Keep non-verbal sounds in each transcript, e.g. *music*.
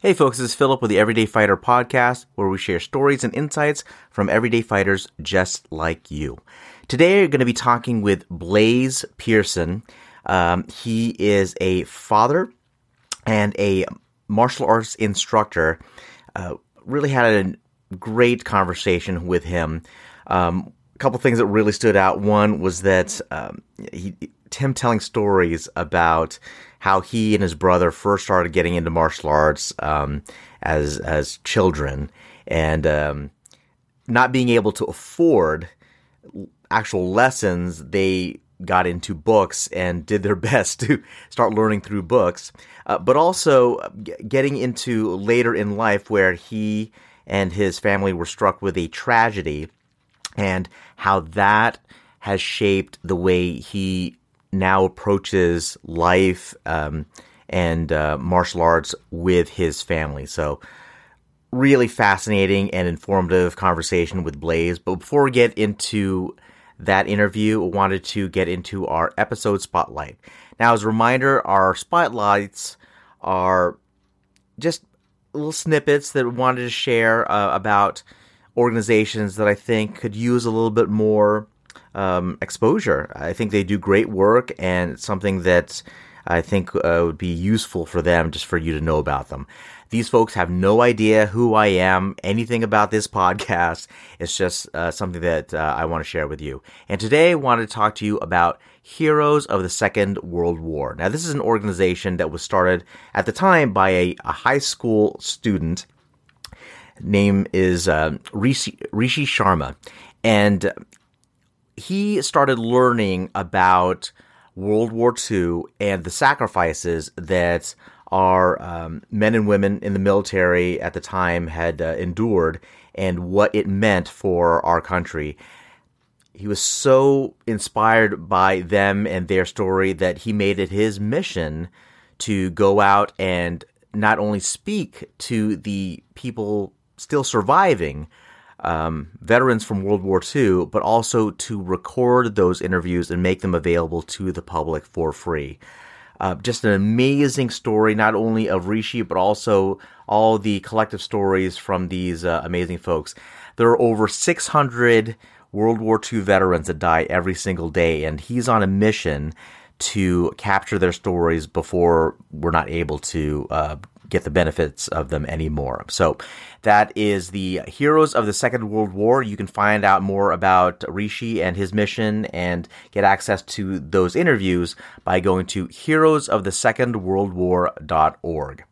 Hey folks, this is Philip with the Everyday Fighter podcast, where we share stories and insights from everyday fighters just like you. Today, we're going to be talking with Blaze Pearson. Um, he is a father and a martial arts instructor. Uh, really had a great conversation with him. Um, a couple things that really stood out. One was that um, he, Tim telling stories about how he and his brother first started getting into martial arts um, as as children, and um, not being able to afford actual lessons, they got into books and *laughs* did their best to start learning through books, uh, but also getting into later in life where he and his family were struck with a tragedy and how that has shaped the way he now approaches life um, and uh, martial arts with his family. So, really fascinating and informative conversation with Blaze. But before we get into that interview, I wanted to get into our episode spotlight. Now, as a reminder, our spotlights are just little snippets that we wanted to share uh, about organizations that I think could use a little bit more um, exposure. I think they do great work, and it's something that I think uh, would be useful for them just for you to know about them. These folks have no idea who I am, anything about this *laughs* podcast. It's just uh, something that uh, I want to share with you. And today I wanted to talk to you about Heroes of the Second World War. Now, this is an organization that was started at the time by a, a high school student. Name is uh, Rishi, Rishi Sharma. And he started learning about World War II and the sacrifices that our um, men and women in the military at the time had uh, endured and what it meant for our country. He was so inspired by them and their story that he made it his mission to go out and not only speak to the people still surviving, um, veterans from World War II, but also to record those interviews and make them available to the public for free. Uh, just an amazing story, not only of Rishi, but also all the collective stories from these uh, amazing folks. There are over 600 World War II veterans that die every single day, and he's on a mission to capture their stories before we're not able to uh, get the benefits of them anymore. So that is the Heroes of the Second World War. You can find out more about Rishi and his mission and get access to those interviews by going to heroesofthesecondworldwar.org.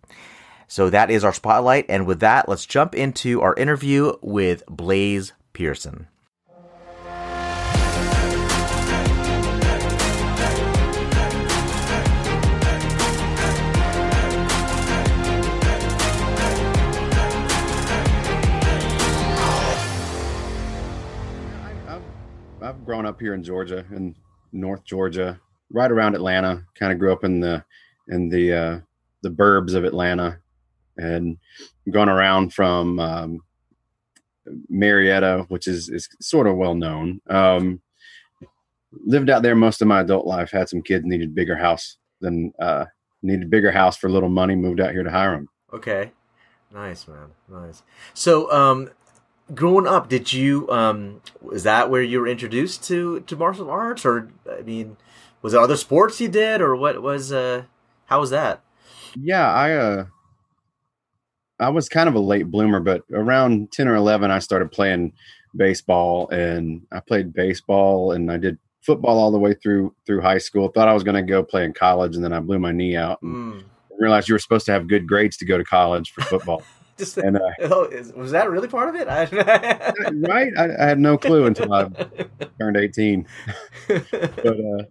So that is our spotlight. And with that, let's jump into our interview with Blaze Pearson. I've grown up here in Georgia, in North Georgia, right around Atlanta. Kind of grew up in the in the uh, the burbs of Atlanta, and gone around from um, Marietta, which is is sort of well known. Um, lived out there most of my adult life. Had some kids, needed bigger house than uh, needed bigger house for little money. Moved out here to Hiram. Okay, nice man, nice. So, um, growing up, did you um was that where you were introduced to to martial arts, or I mean, was there other sports you did, or what was uh how was that? Yeah, I uh I was kind of a late bloomer, but around ten or eleven, I started playing baseball, and I played baseball, and I did football all the way through through high school. Thought I was going to go play in college, and then I blew my knee out. And mm. Realized you were supposed to have good grades to go to college for football. *laughs* Just and, uh, oh, was that really part of it? *laughs* right? I, I, had no clue until I *laughs* turned eighteen. but uh,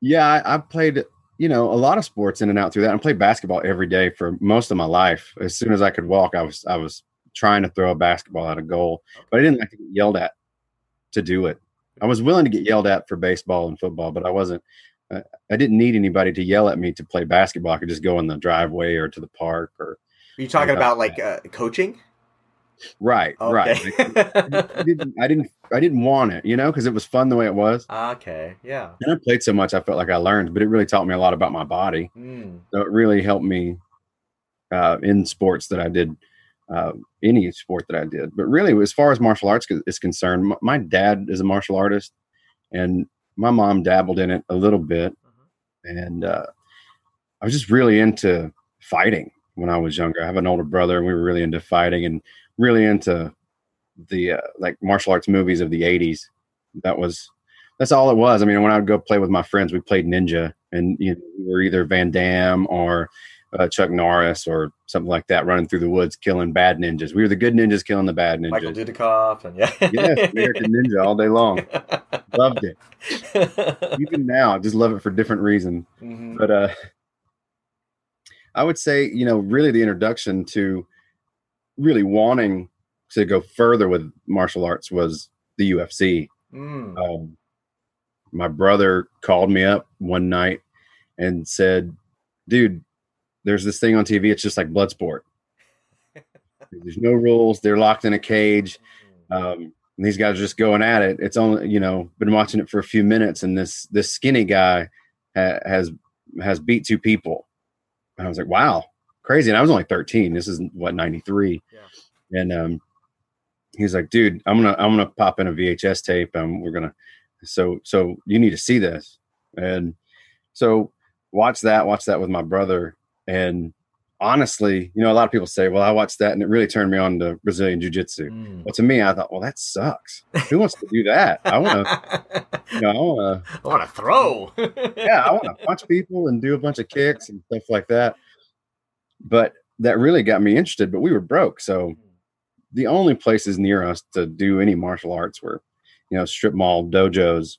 yeah, I, I, played you know a lot of sports in and out through that. I played basketball every day for most of my life. As soon as I could walk, I was I was trying to throw a basketball at a goal, but I didn't like to get yelled at to do it. I was willing to get yelled at for baseball and football, but I wasn't. Uh, I didn't need anybody to yell at me to play basketball. I could just go in the driveway or to the park or are you talking about like uh, coaching? Right, okay. right. I didn't, I didn't, I didn't want it, you know, because it was fun the way it was. Okay, yeah. And I played so much, I felt like I learned, but it really taught me a lot about my body. Mm. So it really helped me uh, in sports that I did, uh, any sport that I did. But really, as far as martial arts is concerned, my, my dad is a martial artist, and my mom dabbled in it a little bit, mm-hmm. and uh, I was just really into fighting when I was younger. I have an older brother, and we were really into fighting and really into the uh, like martial arts movies of the 80s. That was that's all it was. I mean, when I would go play with my friends, we played ninja, and you know, we were either Van Damme or uh, Chuck Norris or something like that, running through the woods killing bad ninjas. We were the good ninjas killing the bad ninjas. Michael Dudikoff and yeah, yeah, American Ninja all day long. Loved it. *laughs* Even now, I just love it for different reason. Mm-hmm. But uh, I would say, you know, really the introduction to really wanting to go further with martial arts was the UFC. Mm. Um, my brother called me up one night and said, "Dude, there's this thing on TV. It's just like blood sport. *laughs* There's no rules. They're locked in a cage. Um, these guys are just going at it. It's only you know been watching it for a few minutes, and this this skinny guy ha- has has beat two people. And I was like, wow, crazy. And I was only 13. This is what 93. Yeah. And um, he's like, dude, I'm gonna I'm gonna pop in a VHS tape, and we're gonna so so you need to see this. And so watch that, watch that with my brother, and honestly, you know, a lot of people say, "Well, I watched that and it really turned me on to Brazilian Jiu-Jitsu." Mm. Well, to me, I thought, "Well, that sucks. Who wants to do that? I want to, you know, I want to, *laughs* I want to throw. *laughs* yeah, I want to punch people and do a bunch of kicks and stuff like that." But that really got me interested. But we were broke, so mm. the only places near us to do any martial arts were, you know, strip mall dojos.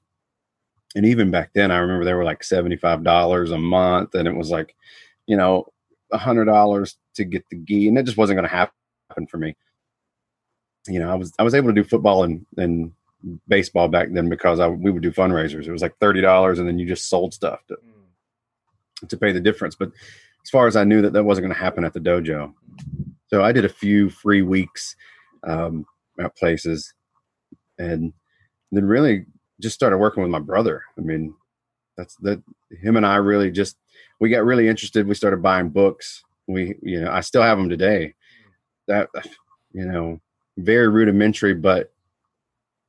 And even back then, I remember they were like seventy-five dollars a month, and it was like you know, a hundred dollars to get the gi, and it just wasn't going to happen for me. You know, I was I was able to do football and and baseball back then because I we would do fundraisers. It was like thirty dollars, and then you just sold stuff to to pay the difference. But as far as I knew that that wasn't going to happen at the dojo, so I did a few free weeks um, at places, and then really just started working with my brother. I mean, that's that him and I really just we got really interested. We started buying books. We, you know, I still have them today. That, you know, very rudimentary, but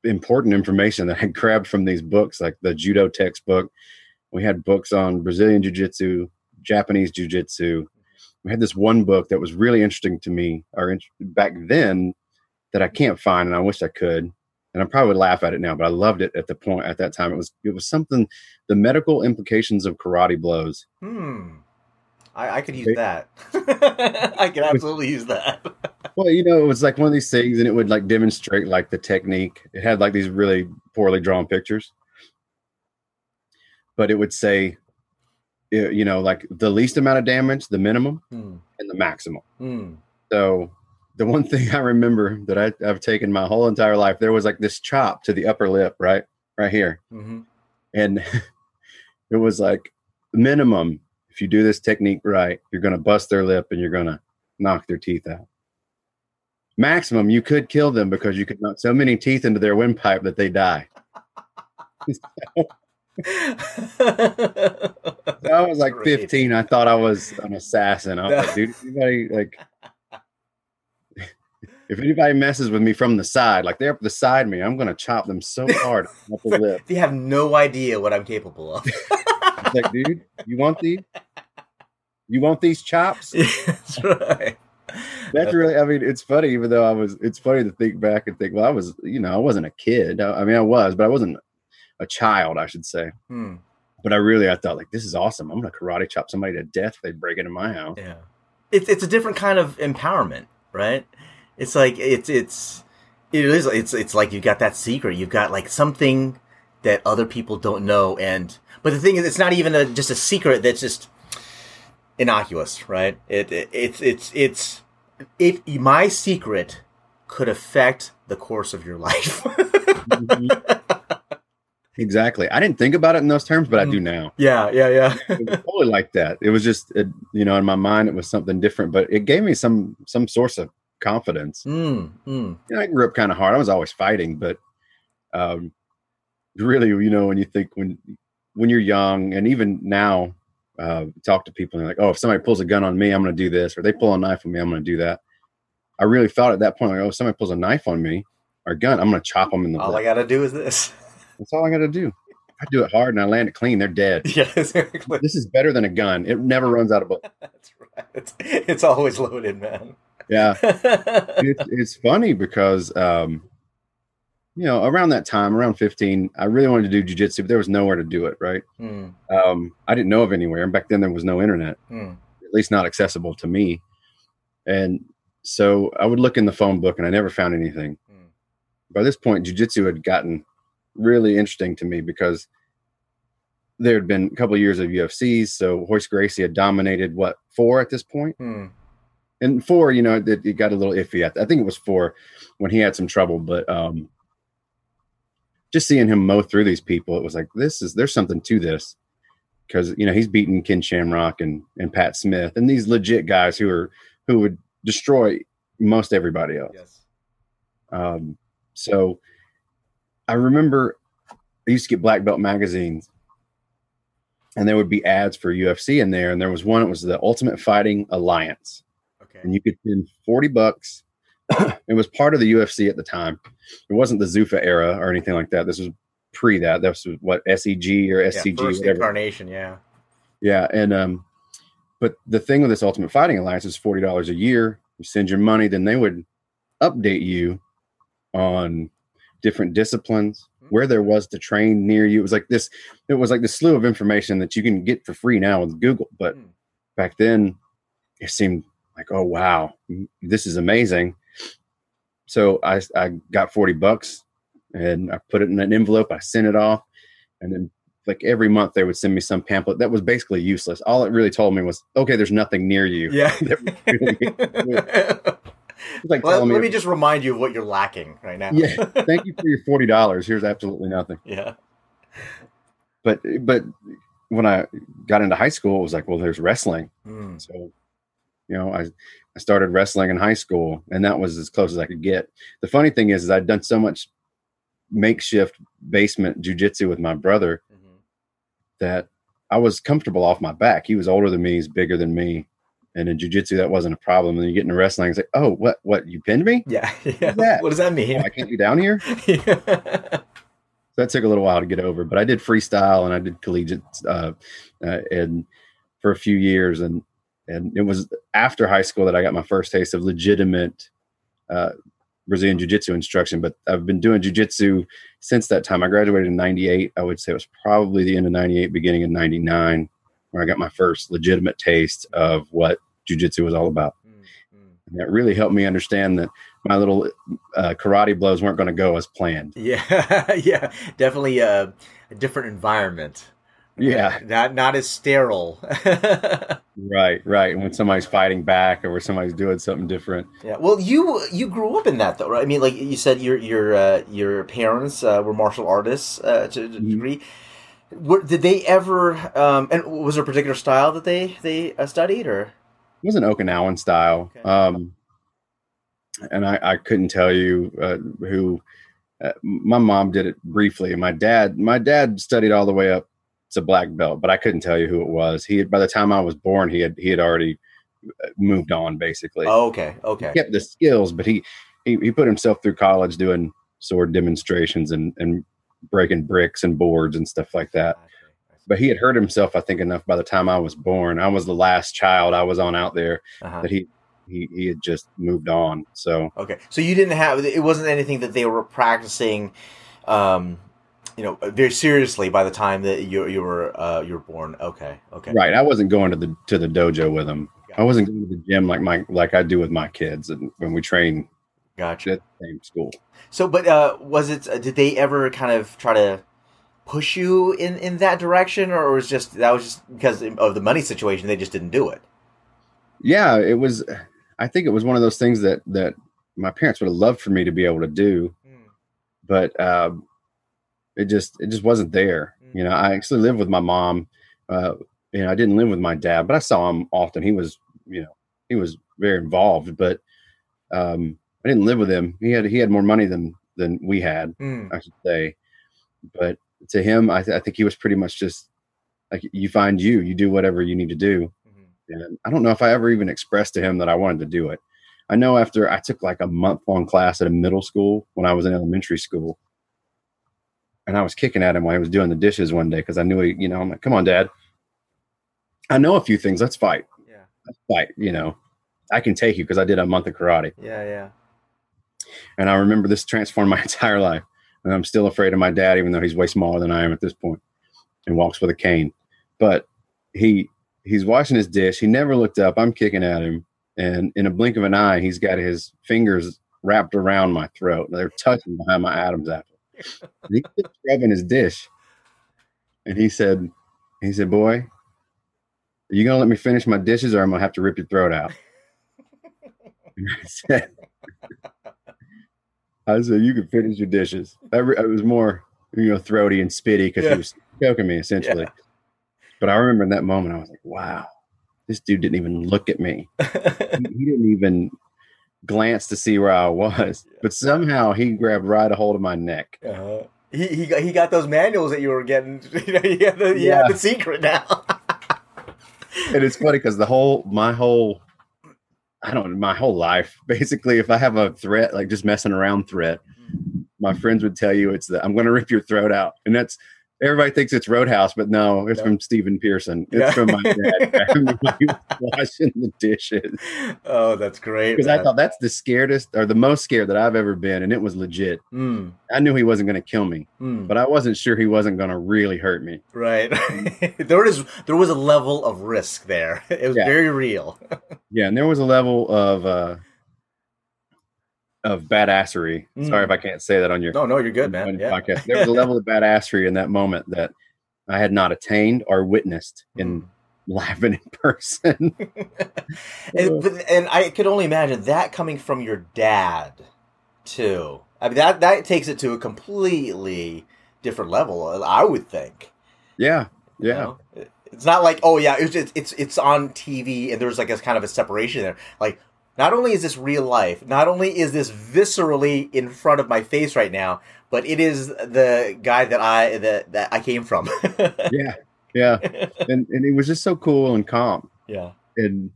important information that I *laughs* grabbed from these books, like the judo textbook. We had books on Brazilian Jiu Jitsu, Japanese Jiu Jitsu. We had this one book that was really interesting to me, or back then, that I can't find, and I wish I could and I probably would laugh at it now, but I loved it at the point at that time. It was it was something the medical implications of karate blows. Hmm. I, I could use that. *laughs* I could absolutely use that. *laughs* well, you know, it was like one of these things, and it would like demonstrate like the technique. It had like these really poorly drawn pictures, but it would say, you know, like the least amount of damage, the minimum, hmm. and the maximum. Hmm. So the one thing I remember that I, have taken my whole entire life, there was like this chop to the upper lip, right, right here, mm-hmm. and *laughs* it was like minimum. If you do this technique right, you're going to bust their lip and you're going to knock their teeth out. Maximum, you could kill them because you could knock so many teeth into their windpipe that they die. *laughs* so I was like 15. I thought I was an assassin. I was like, *laughs* dude, anybody like if anybody messes with me from the side, like they're beside me, I'm gonna chop them so *laughs* hard up the lip. They have no idea what I'm capable of. *laughs* like, dude, you want these? You want these chops? *laughs* that's right. That's really. I mean, it's funny. Even though I was, it's funny to think back and think, well, I was, you know, I wasn't a kid. I, I mean, I was, but I wasn't a child, I should say. Hmm. But I really, I thought, like, this is awesome. I'm gonna karate chop somebody to death if they break into my house. Yeah, it's it's a different kind of empowerment, right? It's like it's it's it is it's it's like you've got that secret. You've got like something that other people don't know, and but the thing is, it's not even a, just a secret that's just innocuous, right? It, it it's it's it's if my secret could affect the course of your life. exactly. I didn't think about it in those terms, but I do mm-hmm. now. Yeah, yeah, yeah. it was totally like that. It was just, it, you know, in my mind, it was something different, but it gave me some some source of confidence. Mm, mm. You know, I grew up kind of hard. I was always fighting, but um, really, you know, when you think when when you're young, and even now, uh, talk to people and like, oh, if somebody pulls a gun on me, I'm going to do this, or they pull a knife on me, I'm going to do that. I really thought at that point, like, oh, if somebody pulls a knife on me or a gun, I'm going to chop them in the. All. I got to do is this. That's all I got to do. I do it hard and I land it clean, they're dead. *laughs* yeah, exactly. This is better than a gun. It never runs out of bullets. *laughs* That's right. It's, it's always loaded, man. Yeah, *laughs* it's, it's funny because um, you know around that time, around 15, I really wanted to do jujitsu, but there was nowhere to do it. Right? Hmm, Um, I didn't know of anywhere, and back then there was no internet, hmm. at least not accessible to me. And so I would look in the phone book, and I never found anything. Hmm. By this point, jujitsu had gotten really interesting to me because there had been a couple of years of UFCs. So Royce Gracie had dominated what four at this point Hmm. And four, you know, it, it got a little iffy. I, I think it was four when he had some trouble, but um, just seeing him mow through these people, it was like this is there's something to this because you know he's beating Ken Shamrock and and Pat Smith and these legit guys who are who would destroy most everybody else. Yes. Um, so I remember I used to get black belt magazines and there would be ads for UFC in there. And there was one, it was the Ultimate Fighting Alliance. Okay. And you could spend 40 bucks. *coughs* it was part of the UFC at the time. It wasn't the Zuffa era or anything like that. This was pre that. That was what SEG or yeah, SCG, first whatever. incarnation. Yeah. Yeah, and um, but the thing with this Ultimate Fighting Alliance is forty dollars a year. You send your money, then they would update you on different disciplines where there was to train near you. It was like this. It was like the slew of information that you can get for free now with Google. But Hmm. back then, it seemed like, oh wow, this is amazing. So I I got forty bucks, and I put it in an envelope. I sent it off, and then like every month they would send me some pamphlet that was basically useless. All it really told me was, okay, there's nothing near you. Yeah. *laughs* *laughs* Like Well, let me, me just remind you of what you're lacking right now. yeah, thank you for your forty dollars. Here's absolutely nothing. yeah. But but when I got into high school, it was like, well, there's wrestling. Hmm. So, you know, I I started wrestling in high school, and that was as close as I could get. The funny thing is, is I'd done so much makeshift basement jujitsu with my brother Mhm. that I was comfortable off my back. He was older than me, he's bigger than me. And in jujitsu, that wasn't a problem. And you get into wrestling, it's like, oh, what, what, you pinned me? Yeah. *laughs* Yeah. that? What does that Oh, mean? I can't be down here. *laughs* So that took a little while to get over, but I did freestyle and I did collegiate, uh, uh, and for a few years. And, and it was after high school that I got my first taste of legitimate, uh, Brazilian jiu-jitsu instruction, but I've been doing jiu-jitsu since that time. I graduated in 98. I would say it was probably the end of 98, beginning of 99, where I got my first legitimate taste of what jiu-jitsu was all about. Mm, mm. And that really helped me understand that my little uh, karate blows weren't going to go as planned. Yeah, *laughs* yeah, definitely a, a different environment. Yeah. not not as sterile. *laughs* Right, right. And when somebody's fighting back or when somebody's doing something different. yeah. Well, you you grew up in that though, right? I mean, like you said, your your uh, your parents uh, were martial artists uh, to a Mhm. degree. Were, did they ever? Um, and was there a particular style that they they uh, studied, or It was an Okinawan style. Okay. Um, and I, I couldn't tell you uh, who. Uh, my mom did it briefly, and my dad, my dad studied all the way up to black belt, but I couldn't tell you who it was. He had, by the time I was born, he had he had already uh, moved on. Basically, oh, okay, he okay, kept the skills, but he, he he put himself through college doing sword demonstrations and and breaking bricks and boards and stuff like that. But he had hurt himself, I think, enough by the time I was born. I was the last child I was on out there uh-huh. that he he he had just moved on. So Okay, so you didn't have it wasn't anything that they were practicing, um, you know, very seriously by the time that you you were uh, you were born. Okay, okay, right, I wasn't going to the to the dojo with him. I wasn't going to the gym like my like I do with my kids and when we train gotcha. at the same school. So, but uh, was it? Uh, did they ever kind of try to push you in in that direction, or was just that was just because of the money situation? They just didn't do it. Yeah, it was. I think it was one of those things that that my parents would have loved for me to be able to do, but um, it just it just wasn't there. You know, I actually lived with my mom. Uh, you know, I didn't live with my dad, but I saw him often. He was, you know, he was very involved, but um, I didn't live with him. He had he had more money than than we had, Mm. I should say. But to him, I, th- I think he was pretty much just like you find you, you do whatever you need to do. Mhm. And I don't know if I ever even expressed to him that I wanted to do it. I know after I took like a month long class at a middle school when I was in elementary school. And I was kicking at him while he was doing the dishes one day because I knew he, you know, I'm like, come on, dad. I know a few things. Let's fight. Yeah. Let's fight. You know, I can take you because I did a month of karate. Yeah. Yeah. And I remember this transformed *laughs* my entire life. And I'm still afraid of my dad, even though he's way smaller than I am at this point and walks with a cane. But he he's washing his dish. He never looked up. I'm kicking at him. And in a blink of an eye, he's got his fingers wrapped around my throat. They're touching behind my Adam's apple. He kept scrubbing his dish. And he said, he said, boy, are you gonna let me finish my dishes or I'm gonna have to rip your throat out? I *laughs* said, I said, you can finish your dishes. That re- was more, you know, throaty and spitty because Yeah. he was choking me essentially. Yeah. But I remember in that moment, I was like, wow, this dude didn't even look at me. *laughs* He, he didn't even glance to see where I was. But somehow he grabbed right a hold of my neck. Uh-huh. He he got he got those manuals that you were getting. *laughs* You know, had the he Yeah. had the secret now. *laughs* And it's funny because the whole, my whole, I don't know, my whole life, *laughs* basically, if I have a threat, like just messing around threat, my friends would tell you it's the I'm going to rip your throat out, and that's everybody thinks it's Roadhouse, but no, it's No. from Stephen Pearson. It's Yeah. from my *laughs* dad when he was washing the dishes oh, that's great. because I thought that's the scaredest or the most scared that I've ever been, and it was legit. Mm, I knew he wasn't going to kill me, mm, but I wasn't sure he wasn't going to really hurt me. right. *laughs* there is there was a level of risk there. *laughs* It was Yeah. very real. Yeah, and there was a level of uh of badassery. Mm. Sorry if I can't say that on your No, no, you're good, man. Yeah. podcast. There was a level of badassery in that moment that I had not attained or witnessed in Mm. live and in person. *laughs* and, and I could only imagine that coming from your dad too. I mean that that takes it to a completely different level. I would think. yeah, you yeah, know? It's not like oh yeah, it's it's it's on TV and there's like a kind of a separation there. Like not only is this real life, not only is this viscerally in front of my face right now, but it is the guy that I that that I came from. *laughs* yeah, yeah. And and he was just so cool and calm. yeah. And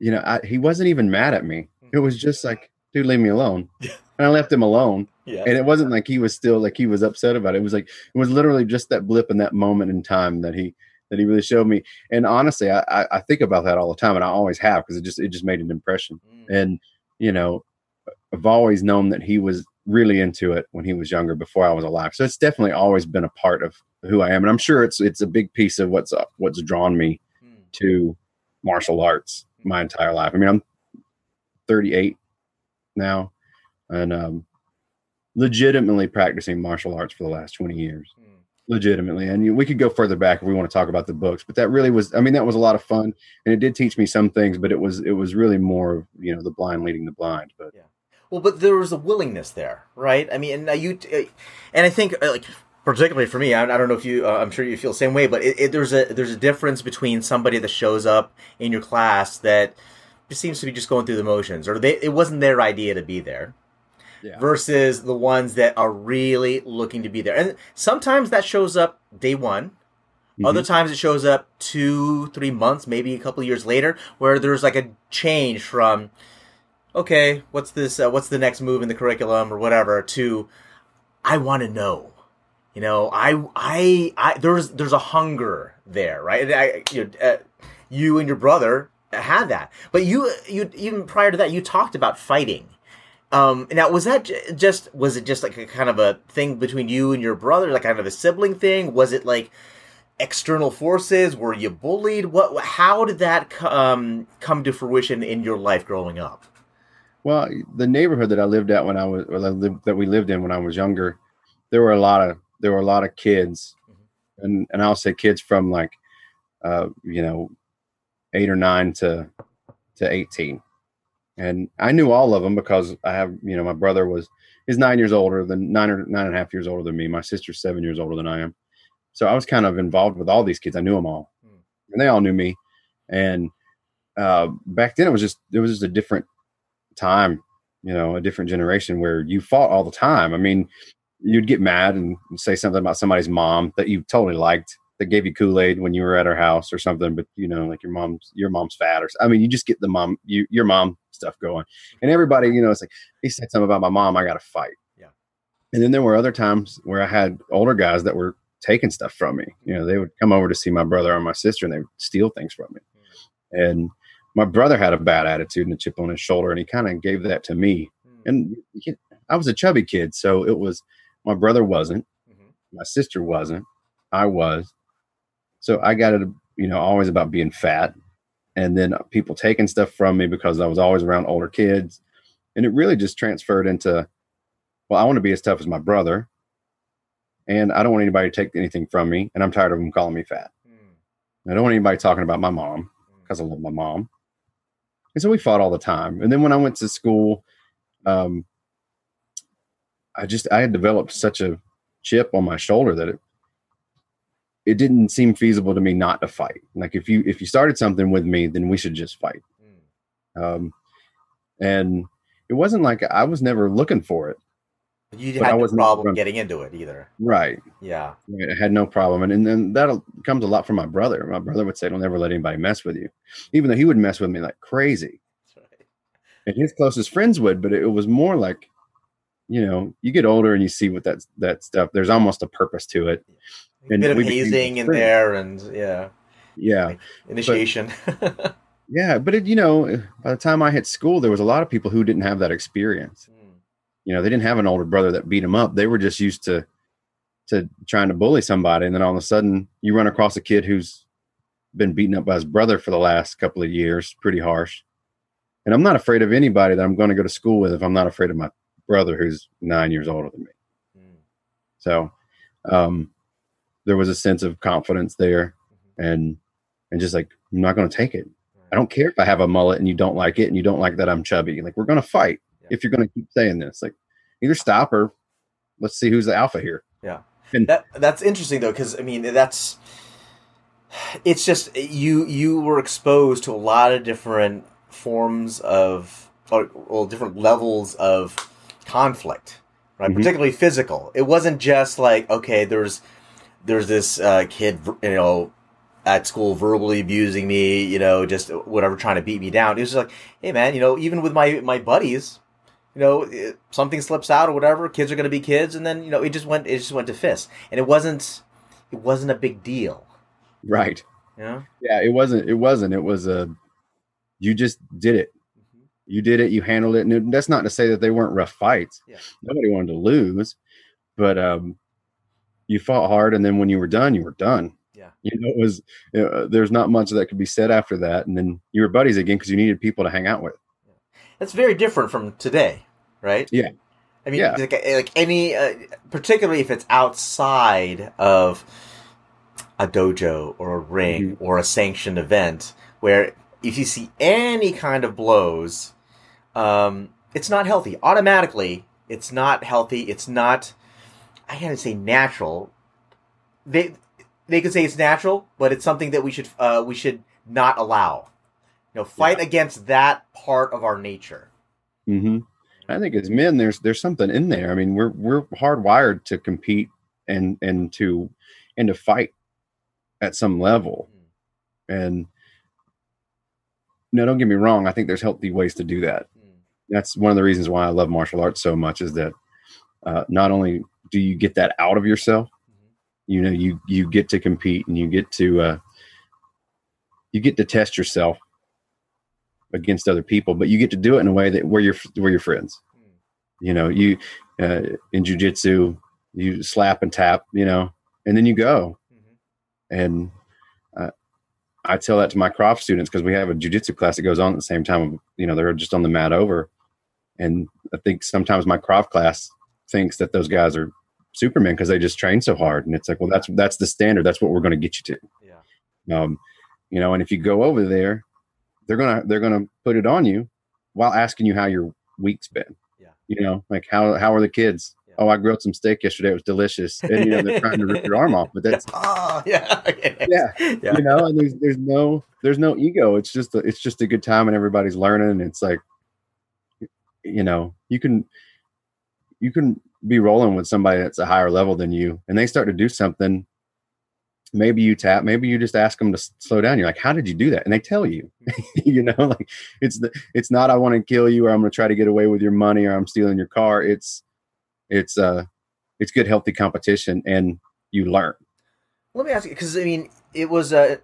you know, I, he wasn't even mad at me. It was just like, dude, leave me alone. *laughs* And I left him alone. Yeah. and it wasn't like he was still like he was upset about it. It was like it was literally just that blip in that moment in time that he that he really showed me. And honestly, I I, think about that all the time, and I always have because it just it just made an impression. Mm. And you know, I've always known that he was really into it when he was younger, before I was alive. So it's definitely always been a part of who I am, and I'm sure it's it's a big piece of what's uh, what's drawn me Mm. to martial arts my entire life. I mean, I'm 38 now, and um, legitimately practicing martial arts for the last 20 years. Mm. Legitimately, and you, we could go further back if we want to talk about the books, but that really was. I mean, that was a lot of fun, and it did teach me some things. But it was it was really more of you know the blind leading the blind. But yeah Well, but there was a willingness there, right? I mean, and you, and I think uh, like particularly for me, I, I don't know if you, uh, I'm sure you feel the same way, but it, it, there's a there's a difference between somebody that shows up in your class that just seems to be just going through the motions, or they it wasn't their idea to be there, yeah, versus the ones that are really looking to be there, and sometimes that shows up day one. Mhm. Other times it shows up two, three months, maybe a couple of years later, where there's like a change from, okay, what's this? Uh, what's the next move in the curriculum or whatever? To, I want to know. You know, I, I, I. There's there's a hunger there, right? And I, you, know, uh, you and your brother had that, but you, you even prior to that, you talked about fighting. Um, now was that just was it just like a kind of a thing between you and your brother, like kind of a sibling thing? Was it like external forces? Were you bullied? What? How did that co- um, come to fruition in your life growing up? Well, the neighborhood that I lived at when I was that I lived- that we lived in when I was younger, there were a lot of there were a lot of kids, Mhm. and and I'll say kids from like, uh, you know, eight or nine to to eighteen, and I knew all of them because I have you know my brother was is nine years older than nine or nine and a half years older than me. My sister's seven years older than I am, so I was kind of involved with all these kids. I knew them all, Hmm. and they all knew me, and uh, back then it was just it was just a different time you know a different generation where you fought all the time i mean you'd get mad and say something about somebody's mom that you totally liked that gave you Kool Aid when you were at our house or something, but you know, like your mom's your mom's fat or I mean, you just get the mom you your mom stuff going, and everybody, you know, it's like he said something about my mom. I got to fight. Yeah. And then there were other times where I had older guys that were taking stuff from me. You know, they would come over to see my brother or my sister, and they would steal things from me. Mm. And my brother had a bad attitude and a chip on his shoulder, and he kind of gave that to me. Mm. And he- I was a chubby kid, so it was my brother wasn't, Mhm. my sister wasn't, I was. So I got it, you know, always about being fat, and then people taking stuff from me because I was always around older kids, and it really just transferred into, well, I want to be as tough as my brother, and I don't want anybody to take anything from me, and I'm tired of them calling me fat. Mm. I don't want anybody talking about my mom because I love my mom. And so we fought all the time. And then when I went to school, um, I just I had developed such a chip on my shoulder that it it didn't seem feasible to me not to fight. Like if you if you started something with me, then we should just fight. Mm. Um, and it wasn't like I was never looking for it. You But I had no problem getting into it either. Right. Yeah. I had no problem. And, and then that comes a lot from my brother. My brother would say, Don't ever let anybody mess with you. Even though he would mess with me like crazy. Right. and his closest friends would, but it was more like, you know, you get older and you see what that that stuff. There's almost a purpose to it. A bit of hazing in there and yeah, Yeah, initiation. *laughs* yeah. But it, you know, by the time I hit school, there was a lot of people who didn't have that experience. Mm. You know, they didn't have an older brother that beat them up. They were just used to to trying to bully somebody, and then all of a sudden, you run across a kid who's been beaten up by his brother for the last couple of years, pretty harsh. And I'm not afraid of anybody that I'm going to go to school with if I'm not afraid of my brother who's nine years older than me. Mm. So um, there was a sense of confidence there, and and just like I'm not going to take it. I don't care if I have a mullet and you don't like it, and you don't like that I'm chubby. Like we're going to fight Yeah. if you're going to keep saying this. Like either stop or let's see who's the alpha here. Yeah. And that that's interesting though, because I mean that's it's just you you were exposed to a lot of different forms of or well different levels of conflict, right? Mhm. Particularly physical. It wasn't just like okay, there's there's this uh, kid you know at school verbally abusing me, you know, just whatever trying to beat me down. It was like, hey man, you know, even with my my buddies, you know, it, something slips out or whatever, kids are going to be kids, and then you know, it just went it just went to fists, and it wasn't it wasn't a big deal, Right. know. Yeah. It wasn't. It wasn't. It was a. You just did it. You did it. You handled it. And that's not to say that they weren't rough fights. Yeah. Nobody wanted to lose, but um, you fought hard, and then when you were done, you were done. Yeah. You know, it was. You know, there's not much that could be said after that, and then you were buddies again because you needed people to hang out with. That's very different from today, right? Yeah. I mean, Yeah. like, like any, uh, particularly if it's outside of a dojo or a ring Mm-hmm. or a sanctioned event, where if you see any kind of blows, um, it's not healthy. Automatically, it's not healthy. It's not. I can't say natural. They they could say it's natural, but it's something that we should uh, we should not allow. You know, fight against that part of our nature. Mm-hmm. I think as men, there's there's something in there. I mean, we're we're hardwired to compete and and to and to fight at some level. And no, don't get me wrong. I think there's healthy ways to do that. That's one of the reasons why I love martial arts so much. Is that uh, not only do you get that out of yourself, you know, you you get to compete and you get to uh, you get to test yourself against other people, but you get to do it in a way that where you're where you're friends. You know, you uh, in jujitsu, you slap and tap, you know, and then you go. And uh, I tell that to my Krav students because we have a jujitsu class that goes on at the same time. You know, they're just on the mat over, and I think sometimes my Krav class thinks that those guys are Superman because they just train so hard, and it's like, well, that's that's the standard. That's what we're going to get you to. Yeah. Um, you know, and if you go over there, they're gonna they're gonna put it on you while asking you how your week's been. Yeah. You know, like how how are the kids? Yeah. Oh, I grilled some steak yesterday. It was delicious. And you know, they're trying to rip your arm off, but that's Ah, *laughs* yeah. *laughs* yeah, Yeah. you know, and there's there's no there's no ego. It's just a, it's just a good time and everybody's learning. And it's like, you know, you can you can be rolling with somebody that's a higher level than you, and they start to do something maybe you tap, maybe you just ask them to slow down. You're like, how did you do that? And they tell you, *laughs* you know, like it's the, it's not, I want to kill you or I'm going to try to get away with your money or I'm stealing your car. It's, it's, uh, it's good, healthy competition and you learn. Let me ask you, cause I mean, it was, uh,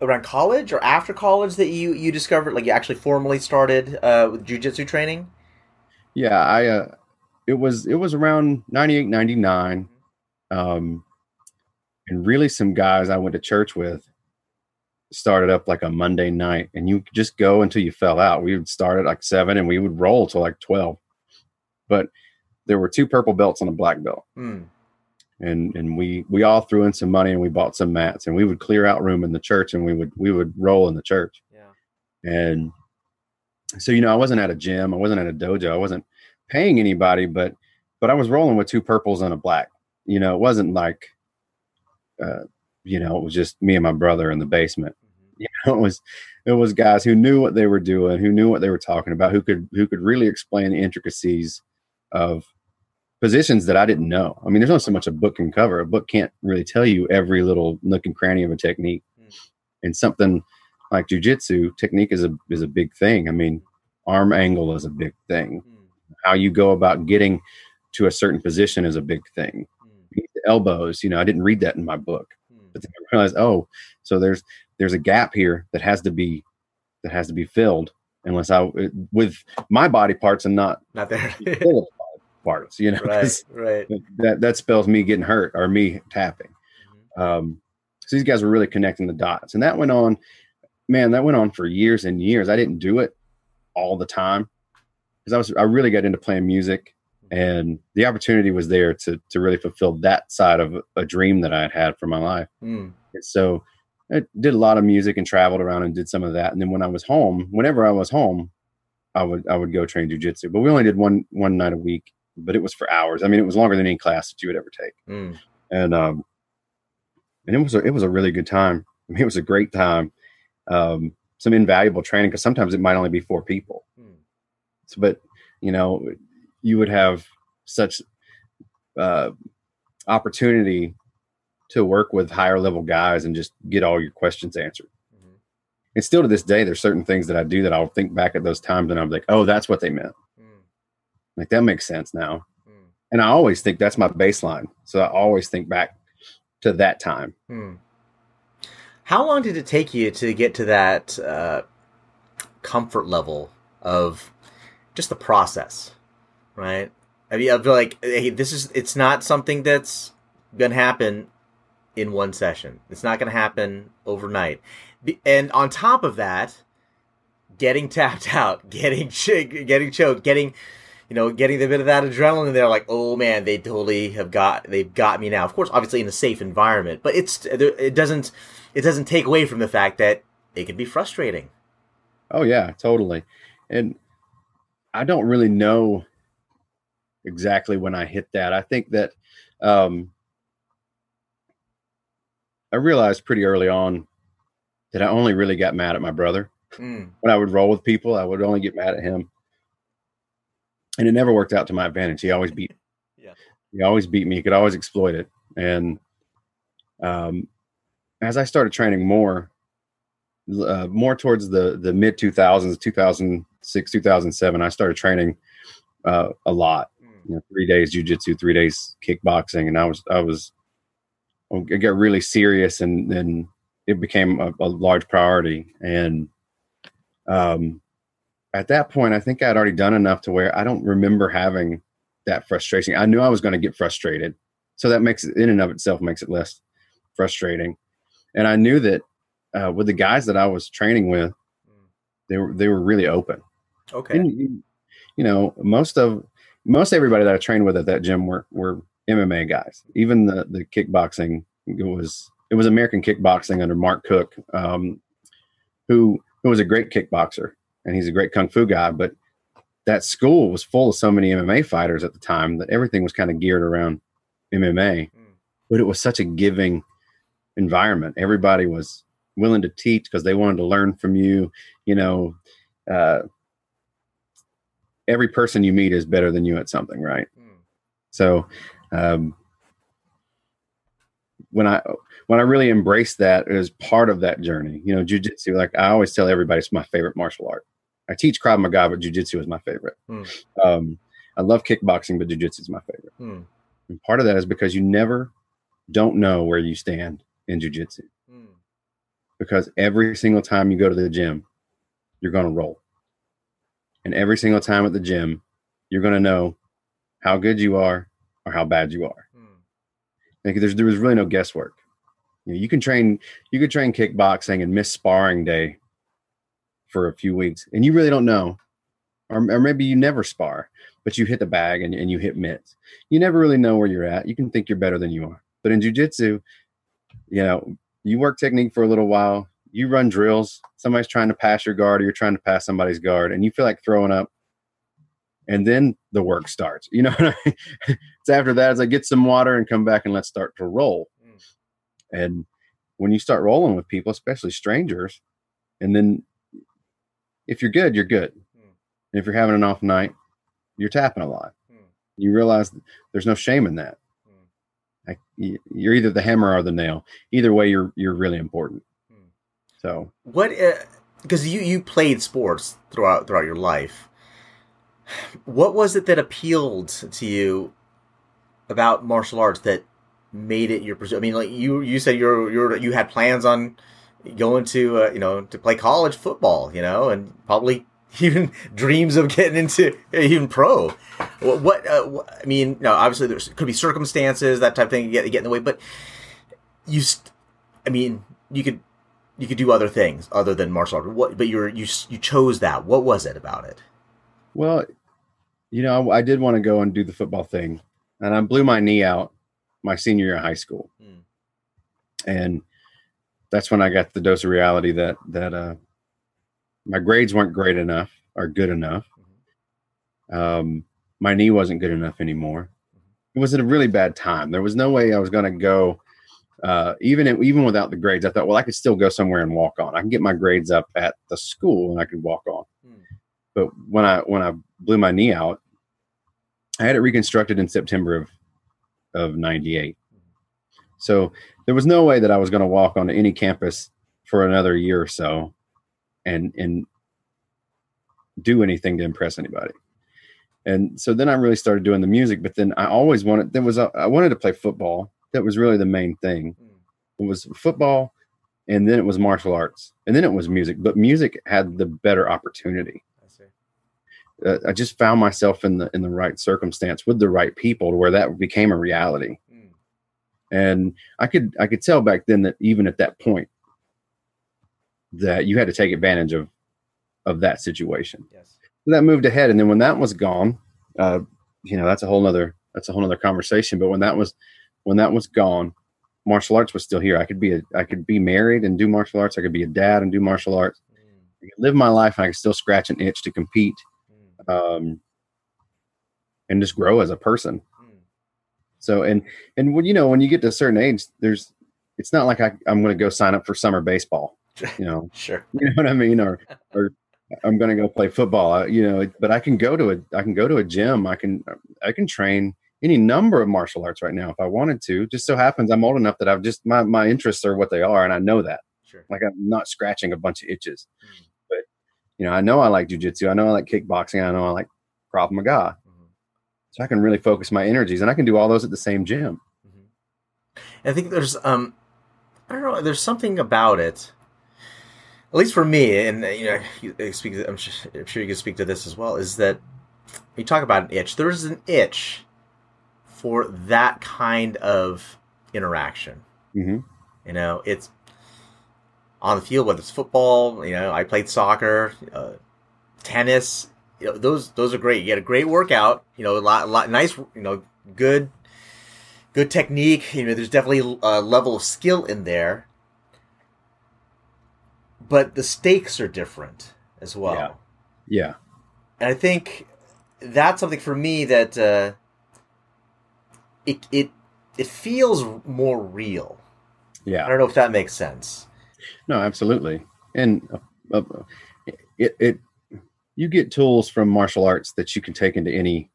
around college or after college that you, you discovered, like you actually formally started, uh, with jujitsu training. Yeah. I, uh, it was, it was around 98, 99. Um, and really some guys I went to church with started up like a Monday night and you just go until you fell out. We would start at like seven and we would roll till like 12. But there were two purple belts and a black belt. Mm. And and we we all threw in some money and we bought some mats and we would clear out room in the church and we would we would roll in the church. Yeah. And so you know, I wasn't at a gym, I wasn't at a dojo, I wasn't paying anybody, but but I was rolling with two purples and a black. You know, it wasn't like uh, you know, it was just me and my brother in the basement. You know, it was it was guys who knew what they were doing, who knew what they were talking about, who could who could really explain the intricacies of positions that I didn't know. I mean, there's not so much a book can cover. A book can't really tell you every little nook and cranny of a technique. Mm. And something like jujitsu, technique is a is a big thing. I mean, arm angle is a big thing. How you go about getting to a certain position is a big thing. Mm. The elbows, you know, I didn't read that in my book Mm. but then I realized, oh, so there's there's a gap here that has to be that has to be filled unless I with my body parts and not Not there. Parts, you know, *laughs* right. Right. that that spells me getting hurt or me tapping. Mhm. Um, so these guys were really connecting the dots, and that went on, man, that went on for years and years. I didn't do it all the time because I was I really got into playing music, and the opportunity was there to to really fulfill that side of a dream that I had had for my life. Mm. So I did a lot of music and traveled around and did some of that. And then when I was home, whenever I was home, I would I would go train jujitsu. But we only did one one night a week, but it was for hours. I mean, it was longer than any class that you would ever take. Mm. And um, and it was a, it was a really good time. I mean, it was a great time. Um, some invaluable training because sometimes it might only be four people. Mm. But you know, you would have such uh, opportunity to work with higher level guys and just get all your questions answered. Mhm. And still to this day, there's certain things that I do that I'll think back at those times and I'm like, oh, that's what they meant. Mm. Like that makes sense now. Mm. And I always think that's my baseline. So I always think back to that time. Hmm. How long did it take you to get to that uh, comfort level of just the process, right? I mean, I feel like hey, this is it's not something that's gonna happen in one session. It's not gonna happen overnight. And on top of that, getting tapped *laughs* out, getting ch- getting choked, getting you know, getting the bit of that adrenaline there, like, oh man, they totally have got, they've got me now. Of course, obviously in a safe environment, but it's, it doesn't, it doesn't take away from the fact that it can be frustrating. Oh yeah, totally. And I don't really know exactly when I hit that. I think that um, I realized pretty early on that I only really got mad at my brother. Mm, When I would roll with people, I would only get mad at him. And it never worked out to my advantage. He always beat *laughs* Yeah. He always beat me. He could always exploit it. And um, as I started training more, uh, more towards the the mid 2000s 2006 2007 i started training uh, a lot. Mm, you know three days jujitsu three days kickboxing and i was i was i got really serious and then it became a, a large priority. And um at that point i think i'd already done enough to where i don't remember having that frustration. I knew i was going to get frustrated. So that makes it in and of itself makes it less frustrating. And i knew that uh, with the guys that I was training with, mm. they were they were really open. Okay. And you, know, most of most everybody that I trained with at that gym were were MMA guys. Even the the kickboxing it was it was American kickboxing under Mark Cook, um, who who was a great kickboxer and he's a great kung fu guy. But that school was full of so many MMA fighters at the time that everything was kind of geared around MMA. Mm. But it was such a giving environment. Everybody was willing to teach because they wanted to learn from you. You know, uh, every person you meet is better than you at something, right? Mm. So, um, when I when I really embraced that as part of that journey. You know, jujitsu. Like I always tell everybody, it's my favorite martial art. I teach Krav Maga, but jujitsu is my favorite. Hmm. Um, I love kickboxing, but jujitsu is my favorite. Hmm. And part of that is because you never don't know where you stand in jujitsu. Hmm. Because every single time you go to the gym, you're going to roll. And every single time at the gym, you're going to know how good you are or how bad you are. Hmm. Like there's there was really no guesswork. You, know, you can train you could train kickboxing and miss sparring day for a few weeks, and you really don't know, or, or maybe you never spar, but you hit the bag and, and you hit mitts. You never really know where you're at. You can think you're better than you are, but in jujitsu, you know, you work technique for a little while. You run drills. Somebody's trying to pass your guard, or you're trying to pass somebody's guard, and you feel like throwing up and then the work starts. You *laughs* know, it's after that as I get some water and come back and let's start to roll. Mm. And when you start rolling with people, especially strangers, and then if you're good, you're good. Mm. And if you're having an off night, you're tapping a lot. Mm. You realize there's no shame in that. Mm. Like, you're either the hammer or the nail. Either way, you're you're really important. So What? Because you you played sports throughout throughout your life. What was it that appealed to you about martial arts that made it your pursuit? I mean, like you you said you're you're you had plans on going to uh, you know to play college football, you know, and probably *laughs* even dreams of getting into even pro. What? what, uh, what I mean, no, obviously there's could be circumstances that type of thing get get in the way, but you. St- I mean, you could you could do other things other than martial art. What? But you're you you chose that. What was it about it? Well, you know, I, I did want to go and do the football thing, and I blew my knee out my senior year of high school, Mm. and that's when I got the dose of reality that that uh, my grades weren't great enough or good enough. Um, my knee wasn't good enough anymore. It was at a really bad time. There was no way I was going to go. Uh, even even without the grades, I thought, well, I could still go somewhere and walk on. I can get my grades up at the school, and I could walk on Mm. but when I when I blew my knee out, I had it reconstructed in September of of '98. So there was no way that I was going to walk onto any campus for another year or so, and and do anything to impress anybody. And so then I really started doing the music. But then I always wanted there was a, I wanted to play football. That was really the main thing. Mm. It was football, and then it was martial arts, and then it was music. But music had the better opportunity I see. uh, I just found myself in the in the right circumstance with the right people to where that became a reality. Mm. And I could I could tell back then that even at that point that you had to take advantage of of that situation. Yes. So that moved ahead, and then when that was gone, uh, you know that's a whole nother that's a whole nother conversation. But when that was when that was gone, martial arts was still here. I could be a I could be married and do martial arts. I could be a dad and do martial arts. I could live my life, and I could still scratch an itch to compete um, and just grow as a person. So and and when you know when you get to a certain age, there's it's not like I, I'm going to go sign up for summer baseball. You know, *laughs* Sure. you know what I mean, or *laughs* or I'm going to go play football. You know, but I can go to a I can go to a gym. I can I can train any number of martial arts right now if I wanted to. Just so happens I'm old enough that I've just my my interests are what they are, and I know that. Sure. Like I'm not scratching a bunch of itches. Mm. But you know, I know I like jujitsu. I know I like kickboxing. I know I like Krav Maga. Mhm. So I can really focus my energies, and I can do all those at the same gym. Mhm. I think there's um I don't know there's something about it at least for me and uh, you know you you speak I'm sure, I'm sure you can speak to this as well is that you talk about an itch there's an itch for that kind of interaction hmm you know it's on the field whether it's football you know I played soccer uh, tennis you know those those are great you get a great workout you know a lot, a lot nice you know good good technique. You know, there's definitely a level of skill in there, but the stakes are different as well. Yeah. Yeah, And I think that's something for me that uh, it it it feels more real. Yeah, I don't know if that makes sense. No, absolutely. And uh, uh, it it you get tools from martial arts that you can take into any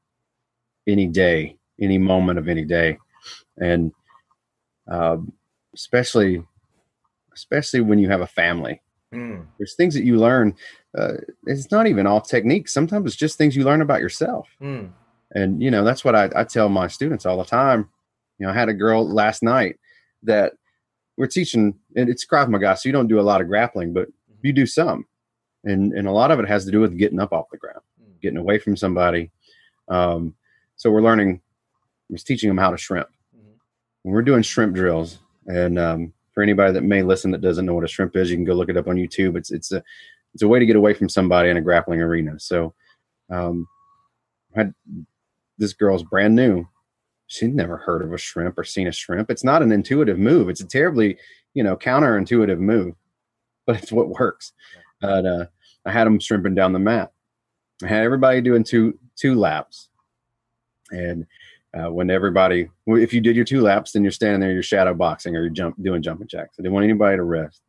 any day, any moment of any day, and um, especially especially when you have a family. Mm. There's things that you learn. Uh, it's not even all techniques. Sometimes it's just things you learn about yourself. Mm. And you know that's what I, I tell my students all the time. You know, I had a girl last night that we're teaching, and it's Krav Maga, so you don't do a lot of grappling, but you do some, and and a lot of it has to do with getting up off the ground, Mm. getting away from somebody. Um, so we're learning. I was teaching them how to shrimp. Mhm. We're doing shrimp drills, and um, for anybody that may listen that doesn't know what a shrimp is, you can go look it up on YouTube. It's it's a it's a way to get away from somebody in a grappling arena. So, um, I had this girl's brand new. She'd never heard of a shrimp or seen a shrimp. It's not an intuitive move. It's a terribly, you know, counterintuitive move, but it's what works. But uh, I had them shrimping down the mat. I had everybody doing two two laps, and uh, when everybody, if you did your two laps, then you're standing there, you're shadow boxing or you're jump doing jumping jacks. I didn't want anybody to rest.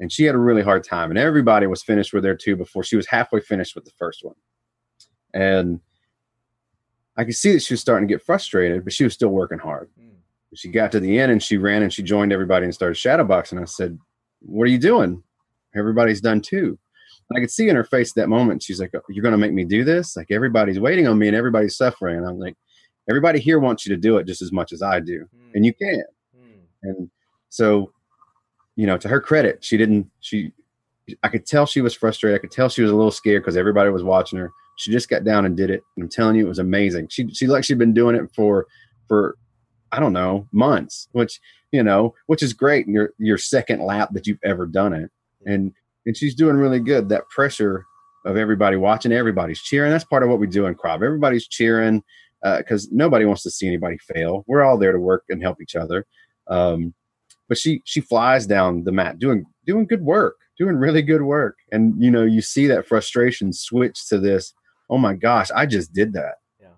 And she had a really hard time, and everybody was finished with their two before she was halfway finished with the first one. And I could see that she was starting to get frustrated, but she was still working hard. Mm. She got to the end and she ran and she joined everybody and started shadowboxing. I said, What are you doing? Everybody's done too. And I could see in her face at that moment, she's like, You're going to make me do this? Like everybody's waiting on me and everybody's suffering. And I'm like, Everybody here wants you to do it just as much as I do. Mm. And you can. Mm. And so, you know, to her credit, she didn't, she, I could tell she was frustrated. I could tell she was a little scared because everybody was watching her. She just got down and did it. And I'm telling you, it was amazing. She, she like she'd been doing it for, for, I don't know, months, which, you know, which is great. And your, your second lap that you've ever done it. And, and she's doing really good. That pressure of everybody watching, everybody's cheering. That's part of what we do in Krav. Everybody's cheering because nobody wants to see anybody fail. We're all there to work and help each other. Um, but she she flies down the mat doing doing good work, doing really good work. And you know, you see that frustration switch to this, oh my gosh, I just did that. Yeah.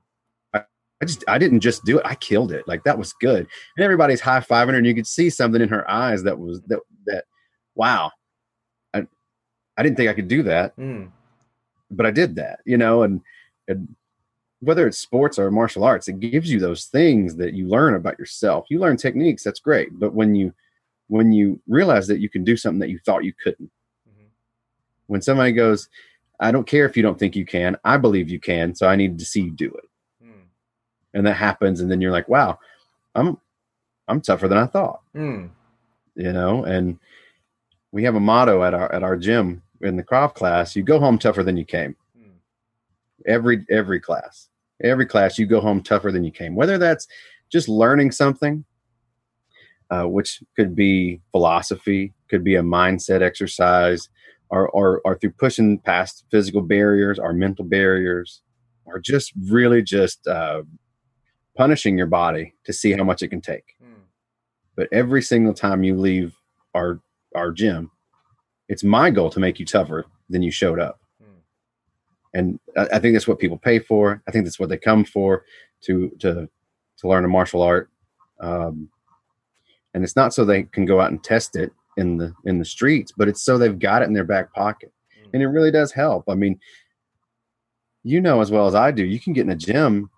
I, I just I didn't just do it, I killed it. Like that was good. And everybody's high fiving her, and you could see something in her eyes that was that that wow. I I didn't think I could do that Mm. but I did that, you know, and, and whether it's sports or martial arts, it gives you those things that you learn about yourself. You learn techniques, that's great. But when you when you realize that you can do something that you thought you couldn't, Mhm. when somebody goes, I don't care if you don't think you can, I believe you can, so I need to see you do it. Mm. And that happens, and then you're like, wow, I'm I'm tougher than I thought, Mm. you know, and we have a motto at our at our gym in the Krav class, you go home tougher than you came. Mm. every every class every class you go home tougher than you came whether that's just learning something uh, which could be philosophy could be a mindset exercise or, or or through pushing past physical barriers or mental barriers or just really just uh, punishing your body to see how much it can take Mm. but every single time you leave our our gym it's my goal to make you tougher than you showed up Mm. and I, I think that's what people pay for. I think that's what they come for to to to learn a martial art. Um, and it's not so they can go out and test it in the in the streets, but it's so they've got it in their back pocket, Mm. and it really does help. I mean, you know as well as I do, you can get in a gym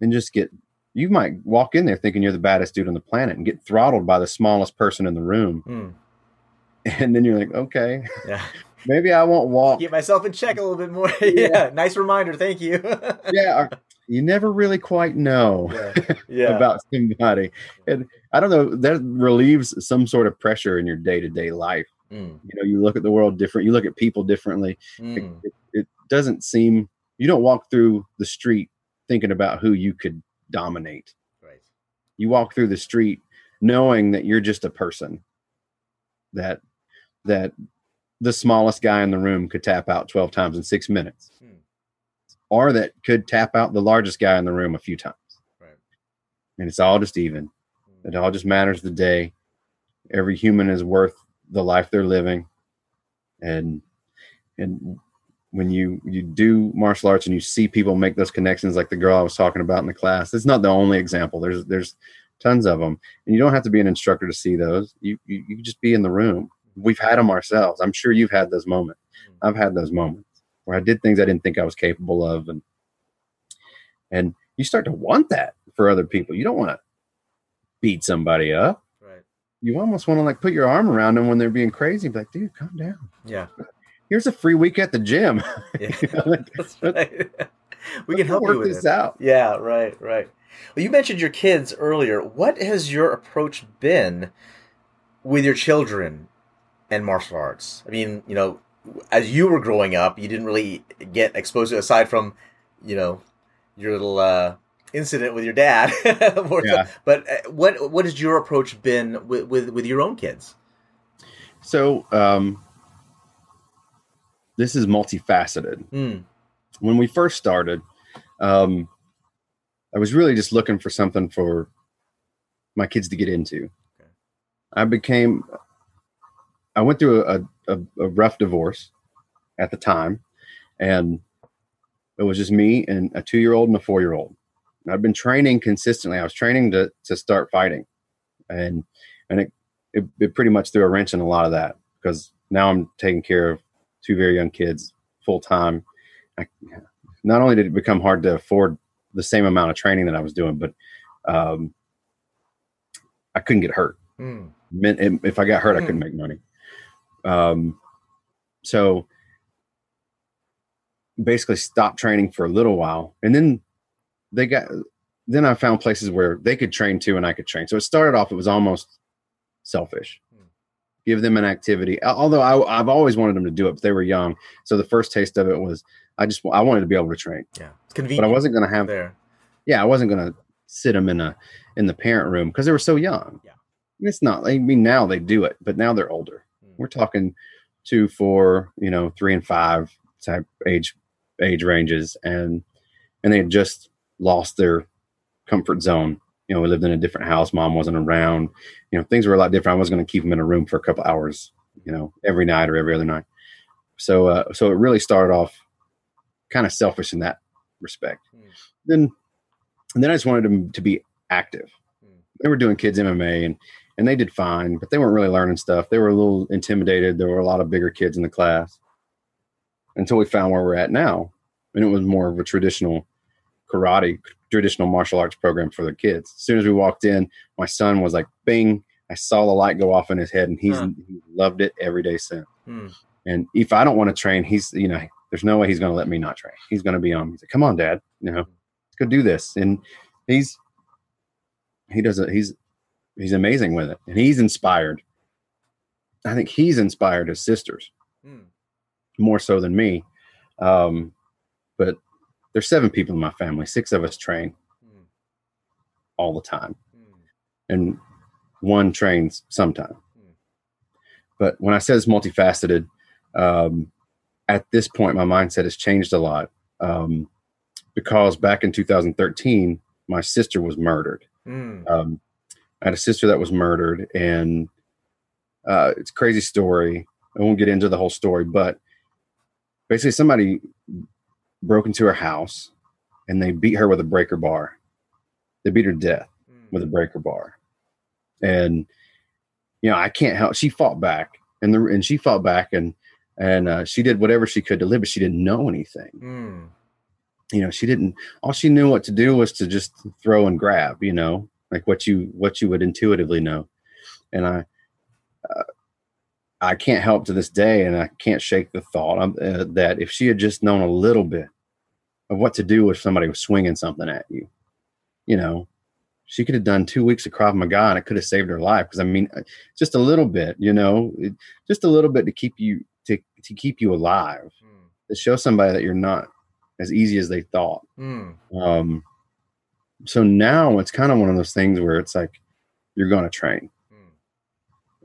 and just get. You might walk in there thinking you're the baddest dude on the planet and get throttled by the smallest person in the room, Mm. *laughs* and then you're like, okay, Yeah. *laughs* maybe I won't walk Get myself in check a little bit more. *laughs* yeah. Nice reminder. Thank you. yeah, or- you never really quite know yeah. *laughs* Yeah. about somebody. And I don't know, that relieves some sort of pressure in your day to day life. Mm. You know, you look at the world different, you look at people differently. It, Mm. it, it doesn't seem, you don't walk through the street thinking about who you could dominate. Right. You walk through the street knowing that you're just a person that, that the smallest guy in the room could tap out 12 times in six minutes Hmm. Or that could tap out the largest guy in the room a few times. Right. And it's all just even. Mm. It all just matters the day. Every human is worth the life they're living. And and when you you do martial arts and you see people make those connections like the girl I was talking about in the class, it's not the only example. There's there's tons of them. And you don't have to be an instructor to see those. You you, you just be in the room. We've had them ourselves. I'm sure you've had those moments. Mm. I've had those moments where I did things I didn't think I was capable of and and you start to want that for other people. You don't want to beat somebody up. Right. you almost want to like put your arm around them when they're being crazy. Be like, dude, calm down. Yeah. Here's a free week at the gym. *laughs* Yeah. *laughs* You know, like, *laughs* That's right. we can help work you with this it. out. Yeah, right, right. Well, you mentioned your kids earlier. What has your approach been with your children and martial arts? I mean, you know, as you were growing up, you didn't really get exposed to aside from, you know, your little uh, incident with your dad. *laughs* Yeah. But uh, what what has your approach been with with, with your own kids? So um, this is multifaceted. Mm, When we first started, um, I was really just looking for something for my kids to get into. Okay. I became, I went through a, a, a rough divorce at the time, and it was just me and a two year old and a four year old. I've been training consistently. I was training to to start fighting, and and it, it it pretty much threw a wrench in a lot of that because now I'm taking care of two very young kids full time. Not only did it become hard to afford the same amount of training that I was doing, but um, I couldn't get hurt. mm, if I got hurt, I couldn't make money. Um, so basically, stopped training for a little while, and then they got. Then I found places where they could train too, and I could train. So it started off; it was almost selfish. Hmm. Give them an activity. Although I, I've always wanted them to do it, but they were young. So the first taste of it was I just I wanted to be able to train, yeah, it's convenient but. I wasn't going to have there. yeah, I wasn't gonna sit them in a in the parent room because they were so young. Yeah. It's not. I mean, now they do it, but now they're older. We're talking two, four, you know, three and five type age age ranges, and and they had just lost their comfort zone. You know, we lived in a different house. Mom wasn't around. You know, things were a lot different. I was going to keep them in a room for a couple hours. You know, every night or every other night. So, uh, so it really started off kind of selfish in that respect. Mm. Then and then I just wanted them to be active. Mm. They were doing kids MMA and and they did fine, but they weren't really learning stuff. They were a little intimidated. There were a lot of bigger kids in the class until we found where we're at now, and it was more of a traditional karate, traditional martial arts program for the kids. As soon as we walked in, my son was like, "Bing!" I saw the light go off in his head, and he's Huh. he loved it every day since. Mm, And if I don't want to train, he's you know, there's no way he's going to let me not train. He's going to be on. He's like, "Come on, Dad, you know, let's go do this." And he's he does it. He's he's amazing with it, and he's inspired. I think he's inspired his sisters mm, more so than me. Um, but there's seven people in my family. Six of us train mm, all the time, mm. and one trains sometime. Hmm. But when I said it's multifaceted, um, at this point, my mindset has changed a lot um, because back in 2013, my sister was murdered. Mm. Um, I had a sister that was murdered, and uh, it's a crazy story. I won't get into the whole story, but basically, somebody broke into her house and they beat her with a breaker bar. They beat her to death Mm. with a breaker bar. And you know, I can't help. She fought back, and the and she fought back, and and uh, she did whatever she could to live, but she didn't know anything. Mm. You know, she didn't. All she knew what to do was to just throw and grab. You know, like what you what you would intuitively know. And I, uh, I can't help to this day, and I can't shake the thought uh, that if she had just known a little bit of what to do if somebody was swinging something at you, you know, she could have done two weeks of Krav Maga and it could have saved her life. Because I mean, uh, just a little bit, you know, it, just a little bit to keep you to to keep you alive, Mm. to show somebody that you're not as easy as they thought. Mm. Um, so now it's kind of one of those things where it's like you're going to train, Mm.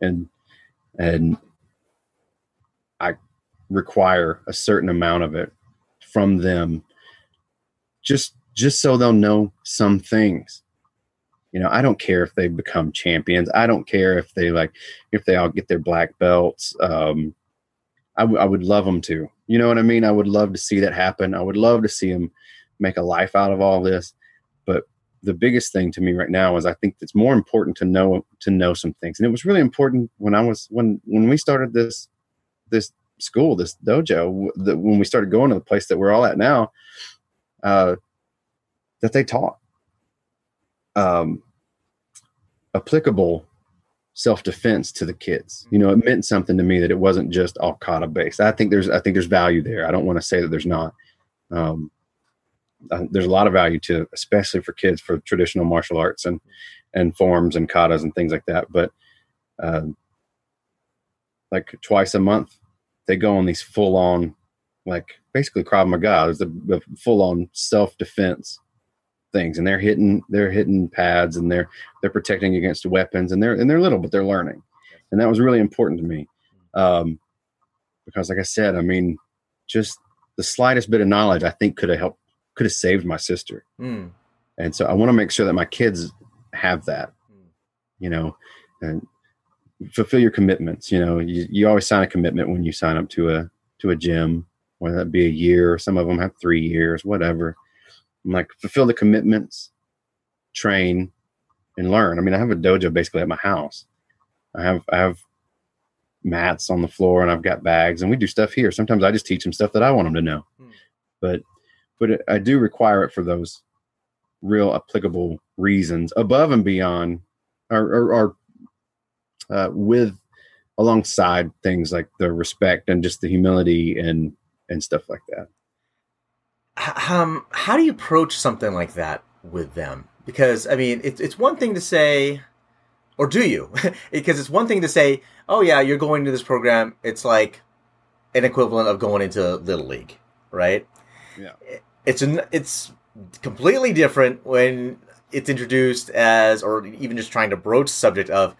and and I require a certain amount of it from them, just just so they'll know some things. You know, I don't care if they become champions. I don't care if they like if they all get their black belts. Um, I, w- I would love them to. You know what I mean? I would love to see that happen. I would love to see them make a life out of all this. The biggest thing to me right now is I think it's more important to know to know some things. And it was really important when I was when when we started this this school, this dojo, the, when we started going to the place that we're all at now, uh, that they taught um, applicable self defense to the kids. You know, it meant something to me that it wasn't just all kata based. I think there's I think there's value there. I don't want to say that there's not. Um, there's a lot of value to, especially for kids, for traditional martial arts and and forms and katas and things like that. But um, like twice a month, they go on these full on, like basically Krav Maga. It's a, a full on self defense things, and they're hitting they're hitting pads and they're they're protecting against weapons, and they're and they're little, but they're learning, and that was really important to me, um, because like I said, I mean, just the slightest bit of knowledge I think could have helped could have saved my sister, Mm. and so I want to make sure that my kids have that, you know, and fulfill your commitments. You know, you, you always sign a commitment when you sign up to a to a gym, whether that be a year. Some of them have three years, whatever. I'm like fulfill the commitments, train, and learn. I mean, I have a dojo basically at my house. I have I have mats on the floor and I've got bags and we do stuff here. Sometimes I just teach them stuff that I want them to know, Hmm. but but it, I do require it for those real applicable reasons above and beyond or, or, or uh, with alongside things like the respect and just the humility and and stuff like that. Um, how do you approach something like that with them? Because I mean, it's it's one thing to say, or do you? *laughs* because it's one thing to say, "Oh yeah, you're going to this program." It's like an equivalent of going into little league, right? Yeah. It's an it's completely different when it's introduced as, or even just trying to broach the subject of,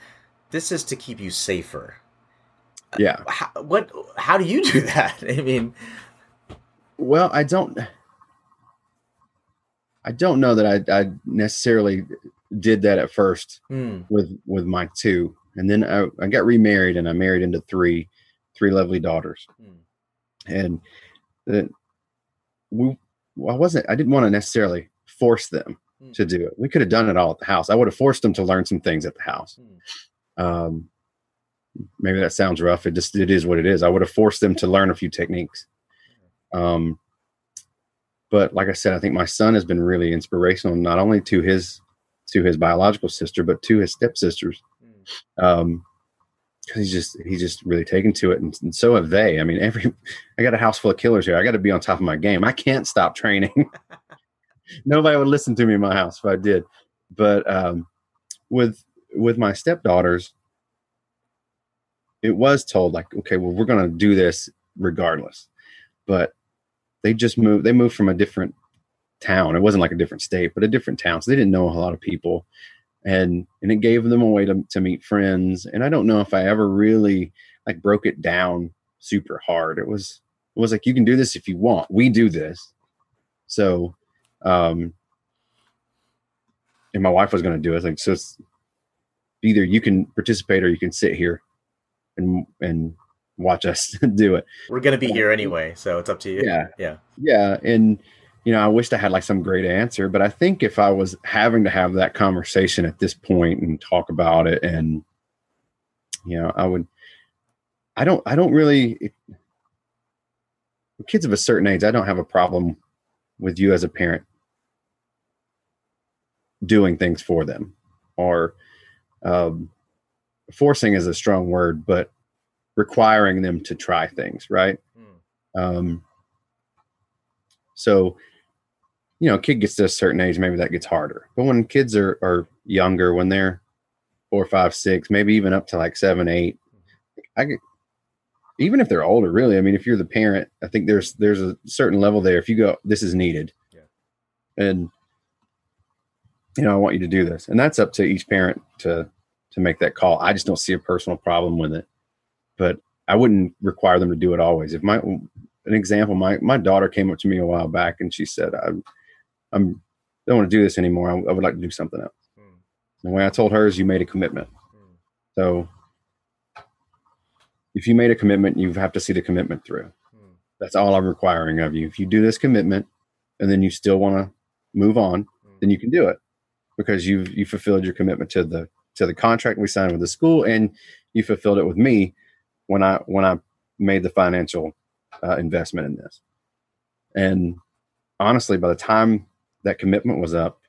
this is to keep you safer. Yeah. How, what? How do you do *laughs* that? I mean, Well, I don't. I don't know that I, I necessarily did that at first hmm, with with my two, and then I, I got remarried and I married into three three lovely daughters, hmm, and the, we well, I wasn't I didn't want to necessarily force them Hmm. to do it. We could have done it all at the house. I would have forced them to learn some things at the house. hmm, Um, maybe that sounds rough. It just it is what it is. I would have forced them to learn a few techniques. Um, but like I said, I think my son has been really inspirational, not only to his to his biological sister, but to his stepsisters. hmm. Um, he's just he's just really taken to it, and, and so have they. I mean, every I got a house full of killers here. I got to be on top of my game. I can't stop training. *laughs* Nobody would listen to me in my house if I did. But um, with with my stepdaughters, it was told like, okay, well, we're going to do this regardless. But they just moved. They moved from a different town. It wasn't like a different state, but a different town. So they didn't know a lot of people, and and it gave them a way to to meet friends. And I don't know if I ever really like broke it down super hard. It was it was like you can do this if you want. We do this. So, um, and my wife was going to do it. Like so, it's either you can participate or you can sit here and and watch us *laughs* do it. We're gonna be here anyway, so it's up to you. Yeah. yeah. Yeah, and you know, I wished I had like some great answer, but I think if I was having to have that conversation at this point and talk about it, and you know, I would, I don't, I don't really. It, kids of a certain age, I don't have a problem with you as a parent doing things for them, or um, forcing is a strong word, but requiring them to try things, right? Hmm. Um, so, you know, a kid gets to a certain age, maybe that gets harder. But when kids are, are younger, when they're four, five, six, maybe even up to like seven, eight, I get, even if they're older, really. I mean, if you're the parent, I think there's there's a certain level there. If you go, this is needed, Yeah. and you know, I want you to do this, and that's up to each parent to to make that call. I just don't see a personal problem with it, but I wouldn't require them to do it always. If my an example, my my daughter came up to me a while back and she said, "I'm don't want to do this anymore. I, I would like to do something else." Hmm. The way I told her is, "You made a commitment, Hmm. so if you made a commitment, you have to see the commitment through." Hmm. That's all I'm requiring of you. If you do this commitment and then you still want to move on, then you can do it because you've you fulfilled your commitment to the to the contract we signed with the school and you fulfilled it with me when I when I made the financial uh, investment in this. And honestly, by the time that commitment was up,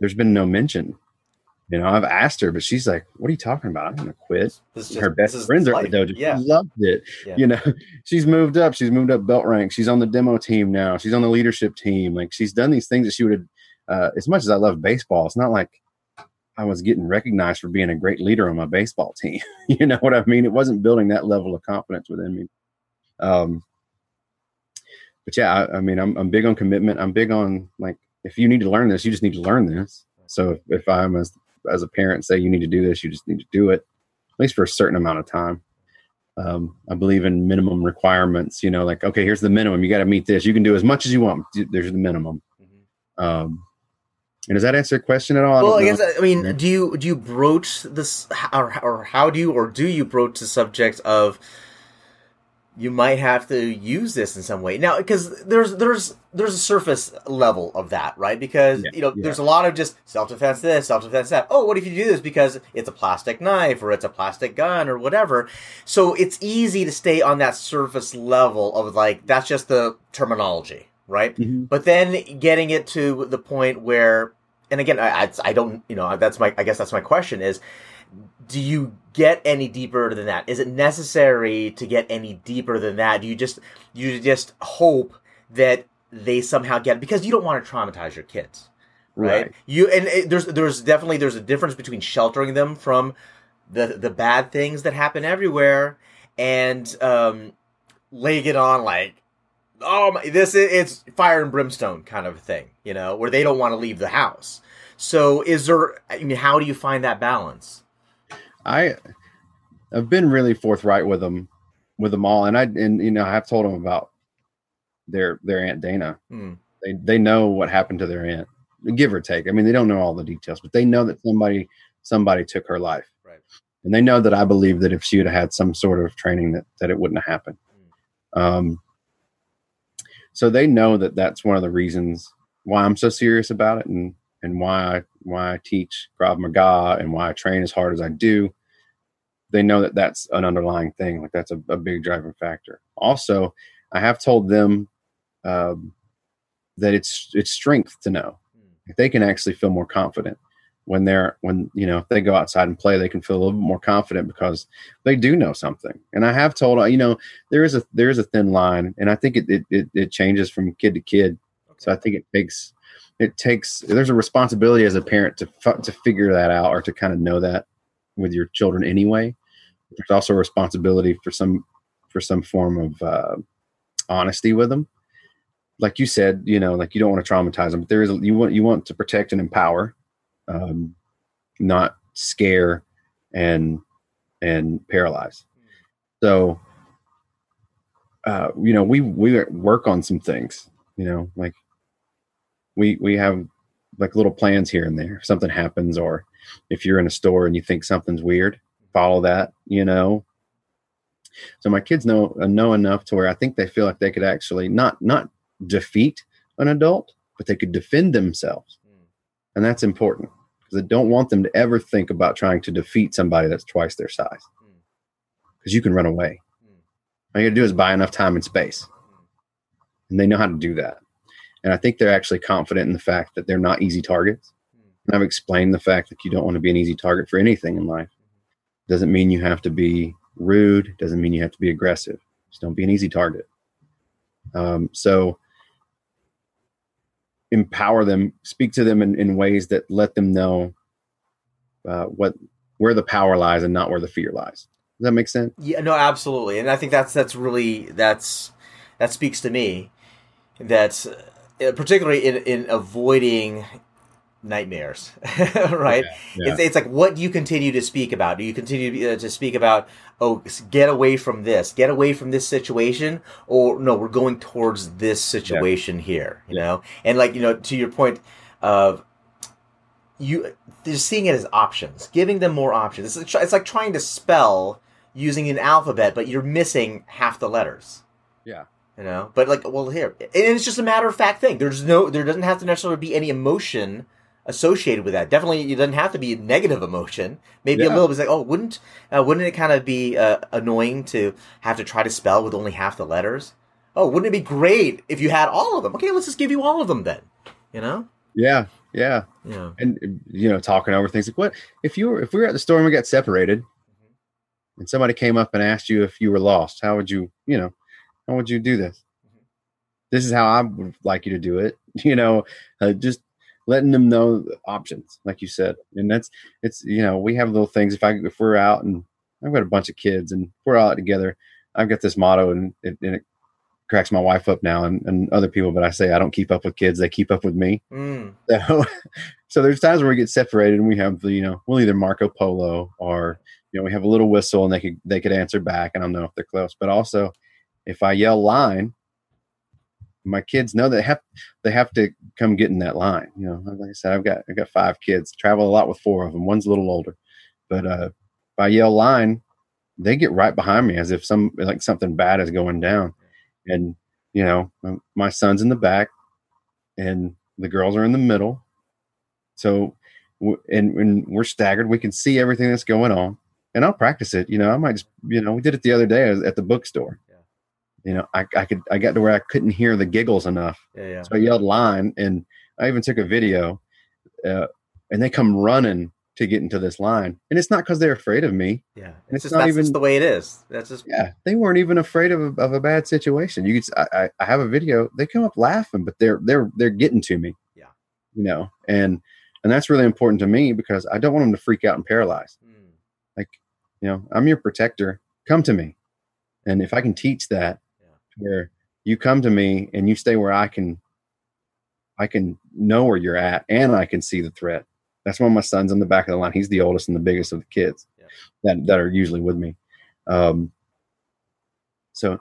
there's been no mention You know, I've asked her, but she's like, "What are you talking about? I'm gonna quit." Is her best friends are at the dojo. Yeah. She loved it. Yeah. You know, *laughs* she's moved up. She's moved up belt rank. She's on the demo team now. She's on the leadership team. Like she's done these things that she would have. Uh, as much as I love baseball, it's not like I was getting recognized for being a great leader on my baseball team. *laughs* you know what I mean? It wasn't building that level of confidence within me. Um, but yeah, I, I mean, I'm I'm big on commitment. I'm big on like if you need to learn this, you just need to learn this. So if, if I'm as as a parent say you need to do this, you just need to do it, at least for a certain amount of time. Um, I believe in minimum requirements. You know, like okay, here's the minimum. You got to meet this. You can do as much as you want. There's the minimum. Mhm. Um, and does that answer your question at all? Well, I don't guess. I mean, Yeah. do you do you broach this, or, or how do you, or do you broach the subject of you might have to use this in some way now? Because there's there's there's a surface level of that, right? Because Yeah, you know, yeah. there's a lot of just self defense this, self defense that. Oh, what if you do this because it's a plastic knife or it's a plastic gun or whatever? So it's easy to stay on that surface level of like that's just the terminology, right? Mhm. but then getting it to the point where and again I, I don't you know that's my i guess that's my question is do you get any deeper than that is it necessary to get any deeper than that do you just you just hope that they somehow get because you don't want to traumatize your kids right, Right. you and it, there's there's definitely there's a difference between sheltering them from the the bad things that happen everywhere and um laying it on like oh my, this is it's fire and brimstone kind of thing, you know, where they don't want to leave the house. So is there I mean how do you find that balance? I I've been really forthright with them with them all, and I and you know I have told them about their their aunt Dana. Hmm. They they know what happened to their aunt, give or take. I mean, they don't know all the details, but they know that somebody somebody took her life, Right. and they know that I believe that if she had had some sort of training, that that it wouldn't have happened. Um, so they know that that's one of the reasons why I'm so serious about it, and and why I why I teach Krav Maga and why I train as hard as I do. They know that that's an underlying thing, like that's a, a big driving factor. Also, I have told them um, that it's it's strength to know if they can actually feel more confident when they're when you know if they go outside and play they can feel a little bit more confident because they do know something and i have told you know there is a there is a thin line and i think it it, it, it changes from kid to kid so I think it takes it takes there's a responsibility as a parent to fu- to figure that out or to kind of know that with your children anyway. There's also a responsibility for some for some form of uh, honesty with them. Like you said, you know, like you don't want to traumatize them, but there is you want you want to protect and empower, um, not scare and and paralyze. So, uh, you know, we we work on some things. You know, like we we have like little plans here and there. If something happens, or if you're in a store and you think something's weird, follow that. You know. So my kids know uh, know enough to where I think they feel like they could actually not not defeat an adult, but they could defend themselves, hmm. and that's important because I don't want them to ever think about trying to defeat somebody that's twice their size, hmm. because you can run away. Hmm. All you got to do is buy enough time and space, and they know how to do that. And I think they're actually confident in the fact that they're not easy targets. And I've explained the fact that you don't want to be an easy target for anything in life. Doesn't mean you have to be rude. Doesn't mean you have to be aggressive. Just don't be an easy target. Um, so empower them, speak to them in, in ways that let them know uh, what where the power lies and not where the fear lies. Does that make sense? Yeah, no, absolutely, and I think that's that's really that's that speaks to me. That's uh, particularly in in avoiding nightmares, *laughs* right? Yeah. It's, it's like what do you continue to speak about? Do you continue uh, to speak about oh get away from this, get away from this situation, or no, we're going towards this situation here, you know? And like you know, to your point of you they're seeing it as options, giving them more options. It's, it's like trying to spell using an alphabet, but you're missing half the letters. Yeah. You know, but like, well, here, and it's just a matter of fact thing. There's no, there doesn't have to necessarily be any emotion associated with that. Definitely, it doesn't have to be a negative emotion. Maybe a little bit like, oh, wouldn't, uh, wouldn't it kind of be uh, annoying to have to try to spell with only half the letters? Oh, wouldn't it be great if you had all of them? Okay, let's just give you all of them then. You know? Yeah, Yeah. Yeah. And you know, talking over things like what if you were if we were at the store and we got separated and somebody came up and asked you if you were lost, how would you, you know, how would you do this? This is how I would like you to do it. *laughs* You know, uh, just letting them know the options, like you said. And that's it's you know, we have little things. If I if we're out and I've got a bunch of kids and we're all out together, I've got this motto and it, and it cracks my wife up now and, and other people, but I say I don't keep up with kids, they keep up with me. Mm. *laughs* So, so there's times where we get separated and we have the, you know, we'll either Marco Polo or, you know, we have a little whistle and they could, they could answer back and I'll know if they're close. But also if I yell line, my kids know they have, they have to come get in that line. You know, like I said, I've got, I've got five kids, travel a lot with four of them. One's a little older, but, uh, if I yell line, they get right behind me as if some, like something bad is going down. And, you know, my son's in the back and the girls are in the middle. So, and when we're staggered, we can see everything that's going on. And I'll practice it. You know, I might just, you know, we did it the other day at the bookstore. You know, I, I could, I got to where I couldn't hear the giggles enough. Yeah. Yeah. So I yelled line and I even took a video uh, and they come running to get into this line. And it's not because they're afraid of me. Yeah. It's It's just not that's even- just the way it is. That's just Yeah, they weren't even afraid of a, of a bad situation. You could, I have a video. They come up laughing, but they're they're they're getting to me. Yeah. you know, and and that's really important to me because I don't want them to freak out and paralyze. Mm. You know, I'm your protector. Come to me, and if I can teach that. Where you come to me and you stay where I can, I can know where you're at and I can see the threat. That's why my son's in the back of the line. He's the oldest and the biggest of the kids Yeah. that that are usually with me. Um, so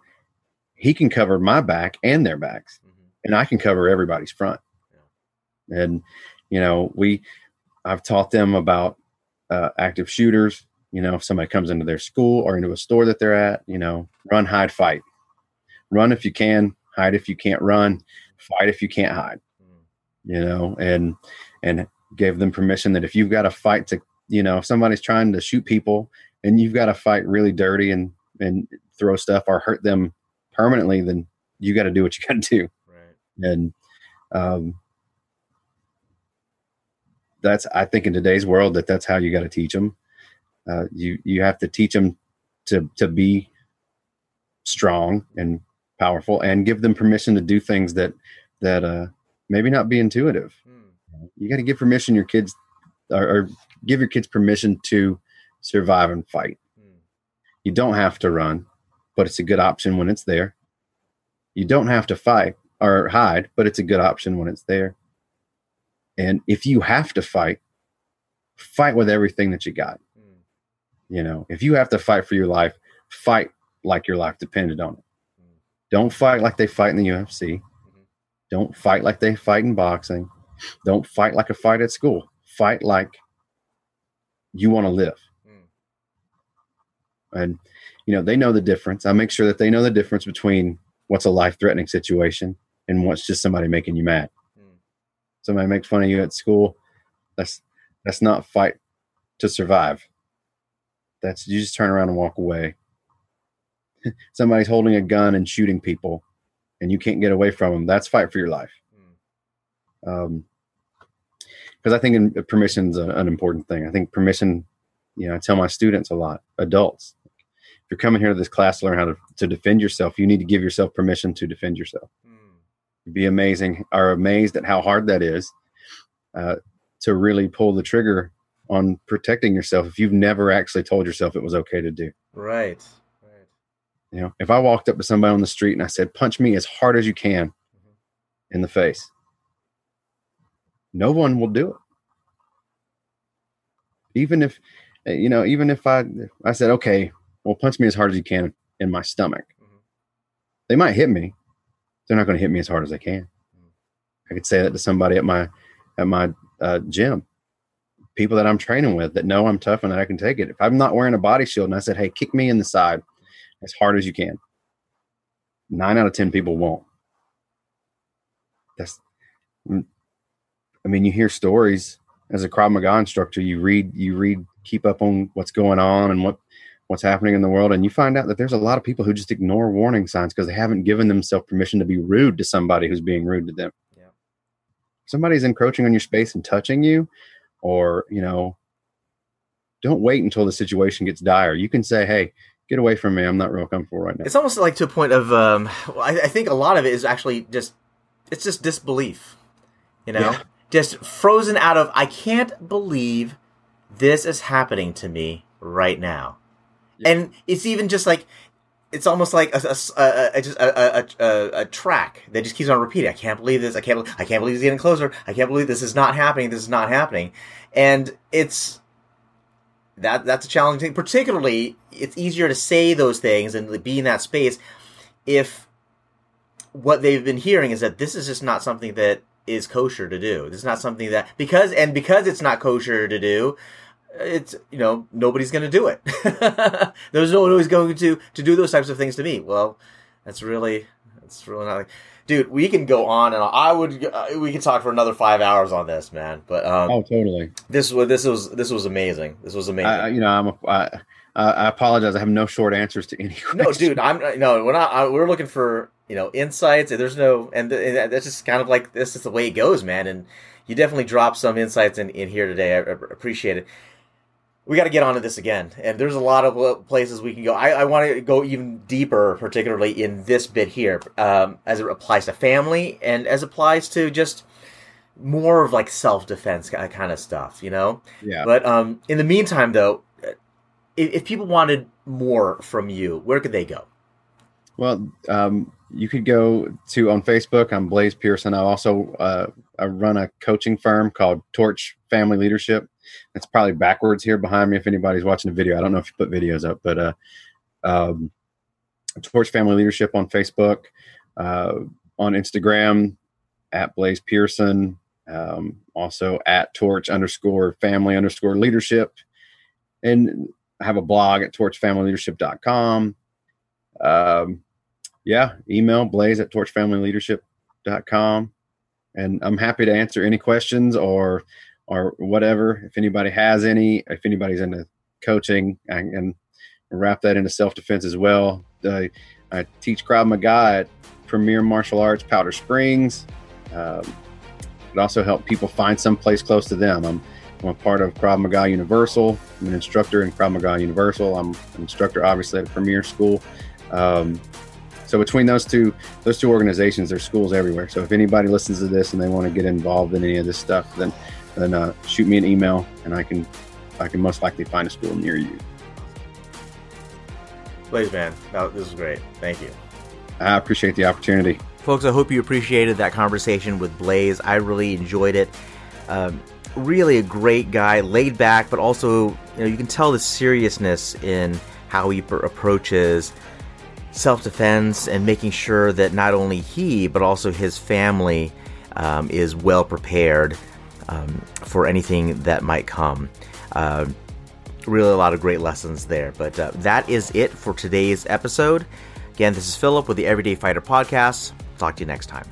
he can cover my back and their backs, Mhm. and I can cover everybody's front. And you know, we I've taught them about uh, active shooters. You know, if somebody comes into their school or into a store that they're at, you know, run, hide, fight. Run if you can, hide if you can't run, fight if you can't hide. Mm. You know, and and gave them permission that if you've got to fight to, you know, if somebody's trying to shoot people and you've got to fight really dirty and and throw stuff or hurt them permanently, then you got to do what you got to do Right. and um, that's I think in today's world that that's how you got to teach them. Uh, you you have to teach them to to be strong and powerful, and give them permission to do things that that uh, maybe not be intuitive. Mm. You got to give permission your kids or, or give your kids permission to survive and fight. Mm. You don't have to run, but it's a good option when it's there. You don't have to fight or hide, but it's a good option when it's there. And if you have to fight, fight with everything that you got. Mm. You know, if you have to fight for your life, fight like your life depended on it. Don't fight like they fight in the UFC. Don't fight like they fight in boxing. Don't fight like a fight at school. Fight like you want to live. Mm. and you know they know the difference i make sure that they know the difference between what's a life threatening situation and what's just somebody making you mad Mm. somebody makes fun of you at school that's that's not fight to survive that's you just turn around and walk away *laughs* somebody's holding a gun and shooting people and you can't get away from them that's fight for your life Mm. um because i think in, permission's a, an important thing i think permission you know i tell my students a lot adults if you're coming here to this class to learn how to, to defend yourself you need to give yourself permission to defend yourself Mm. be amazing are amazed at how hard that is uh, to really pull the trigger on protecting yourself if you've never actually told yourself it was okay to do Right. You know if i walked up to somebody on the street and i said punch me as hard as you can Mhm. in the face no one will do it even if you know even if i i said okay well punch me as hard as you can in my stomach Mhm. they might hit me they're not going to hit me as hard as they can Mhm. i could say that to somebody at my at my uh, gym people that i'm training with that know i'm tough and that i can take it if i'm not wearing a body shield and i said hey kick me in the side as hard as you can nine out of ten people won't that's mm, i mean you hear stories as a krav maga instructor you read you read keep up on what's going on and what what's happening in the world and you find out that there's a lot of people who just ignore warning signs because they haven't given themselves permission to be rude to somebody who's being rude to them Yeah. somebody's encroaching on your space and touching you, or you know, don't wait until the situation gets dire. You can say, "Hey, get away from me. I'm not real comfortable right now." It's almost like to a point of. Um, I, I think a lot of it is actually just. It's just disbelief, you know, Yeah. just frozen out of. I can't believe this is happening to me right now, Yeah. and it's even just like. It's almost like a, a, a, a, a, a, a, a track that just keeps on repeating. I can't believe this. I can't. I can't believe it's getting closer. I can't believe this is not happening. This is not happening, and it's that that's a challenging thing. Particularly, it's easier to say those things and be in that space if what they've been hearing is that this is just not something that is kosher to do. This is not something that because and because it's not kosher to do, it's you know nobody's going to do it. *laughs* There's no one who's going to to do those types of things to me. Well, that's really that's really not. Dude, we can go on and on. I would uh, we could talk for another five hours on this, man. But um, oh, totally. this was this was this was amazing. This was amazing. I, you know, I'm a, I, I I apologize. I have no short answers to any. *laughs* no, dude, I'm no. We're not. I, we're looking for you know insights. And there's no, and, and that's just kind of like this is the way it goes, man. And you definitely dropped some insights in, in here today. I, I appreciate it. We got to get onto this again, and there's a lot of uh, places we can go. I, I want to go even deeper, particularly in this bit here, um, as it applies to family and as applies to just more of like self defense kind of stuff, you know. Yeah. But um, in the meantime, though, if, if people wanted more from you, where could they go? Well, um, you could go to on Facebook. I'm Blaze Pearson. I also uh, I run a coaching firm called Torch Family Leadership. It's probably backwards here behind me if anybody's watching the video. I don't know if you put videos up, but uh, um, Torch Family Leadership on Facebook, uh, on Instagram at Blaze Pearson, um, also at Torch underscore Family underscore Leadership, and I have a blog at torchfamilyleadership.com. Um, yeah, email blaze at torchfamilyleadership.com. And I'm happy to answer any questions or or whatever. If anybody has any, if anybody's into coaching, I can wrap that into self defense as well. I teach Krav Maga at Premier Martial Arts Powder Springs. Um, it also help people find some place close to them. I'm, I'm a part of Krav Maga Universal. I'm an instructor in Krav Maga Universal. I'm an instructor, obviously, at Premier School. Um, so between those two, those two organizations, there's schools everywhere. So if anybody listens to this and they want to get involved in any of this stuff, then then uh, shoot me an email, and I can I can most likely find a school near you. Blaze man, no, this is great. Thank you. I appreciate the opportunity. Folks, I hope you appreciated that conversation with Blaze. I really enjoyed it. Um, really a great guy, laid back, but also you know you can tell the seriousness in how he pr- approaches self-defense and making sure that not only he but also his family um, is well prepared um, for anything that might come. Uh, really, a lot of great lessons there. But uh, that is it for today's episode. Again, this is Philip with the Everyday Fighter Podcast. Talk to you next time.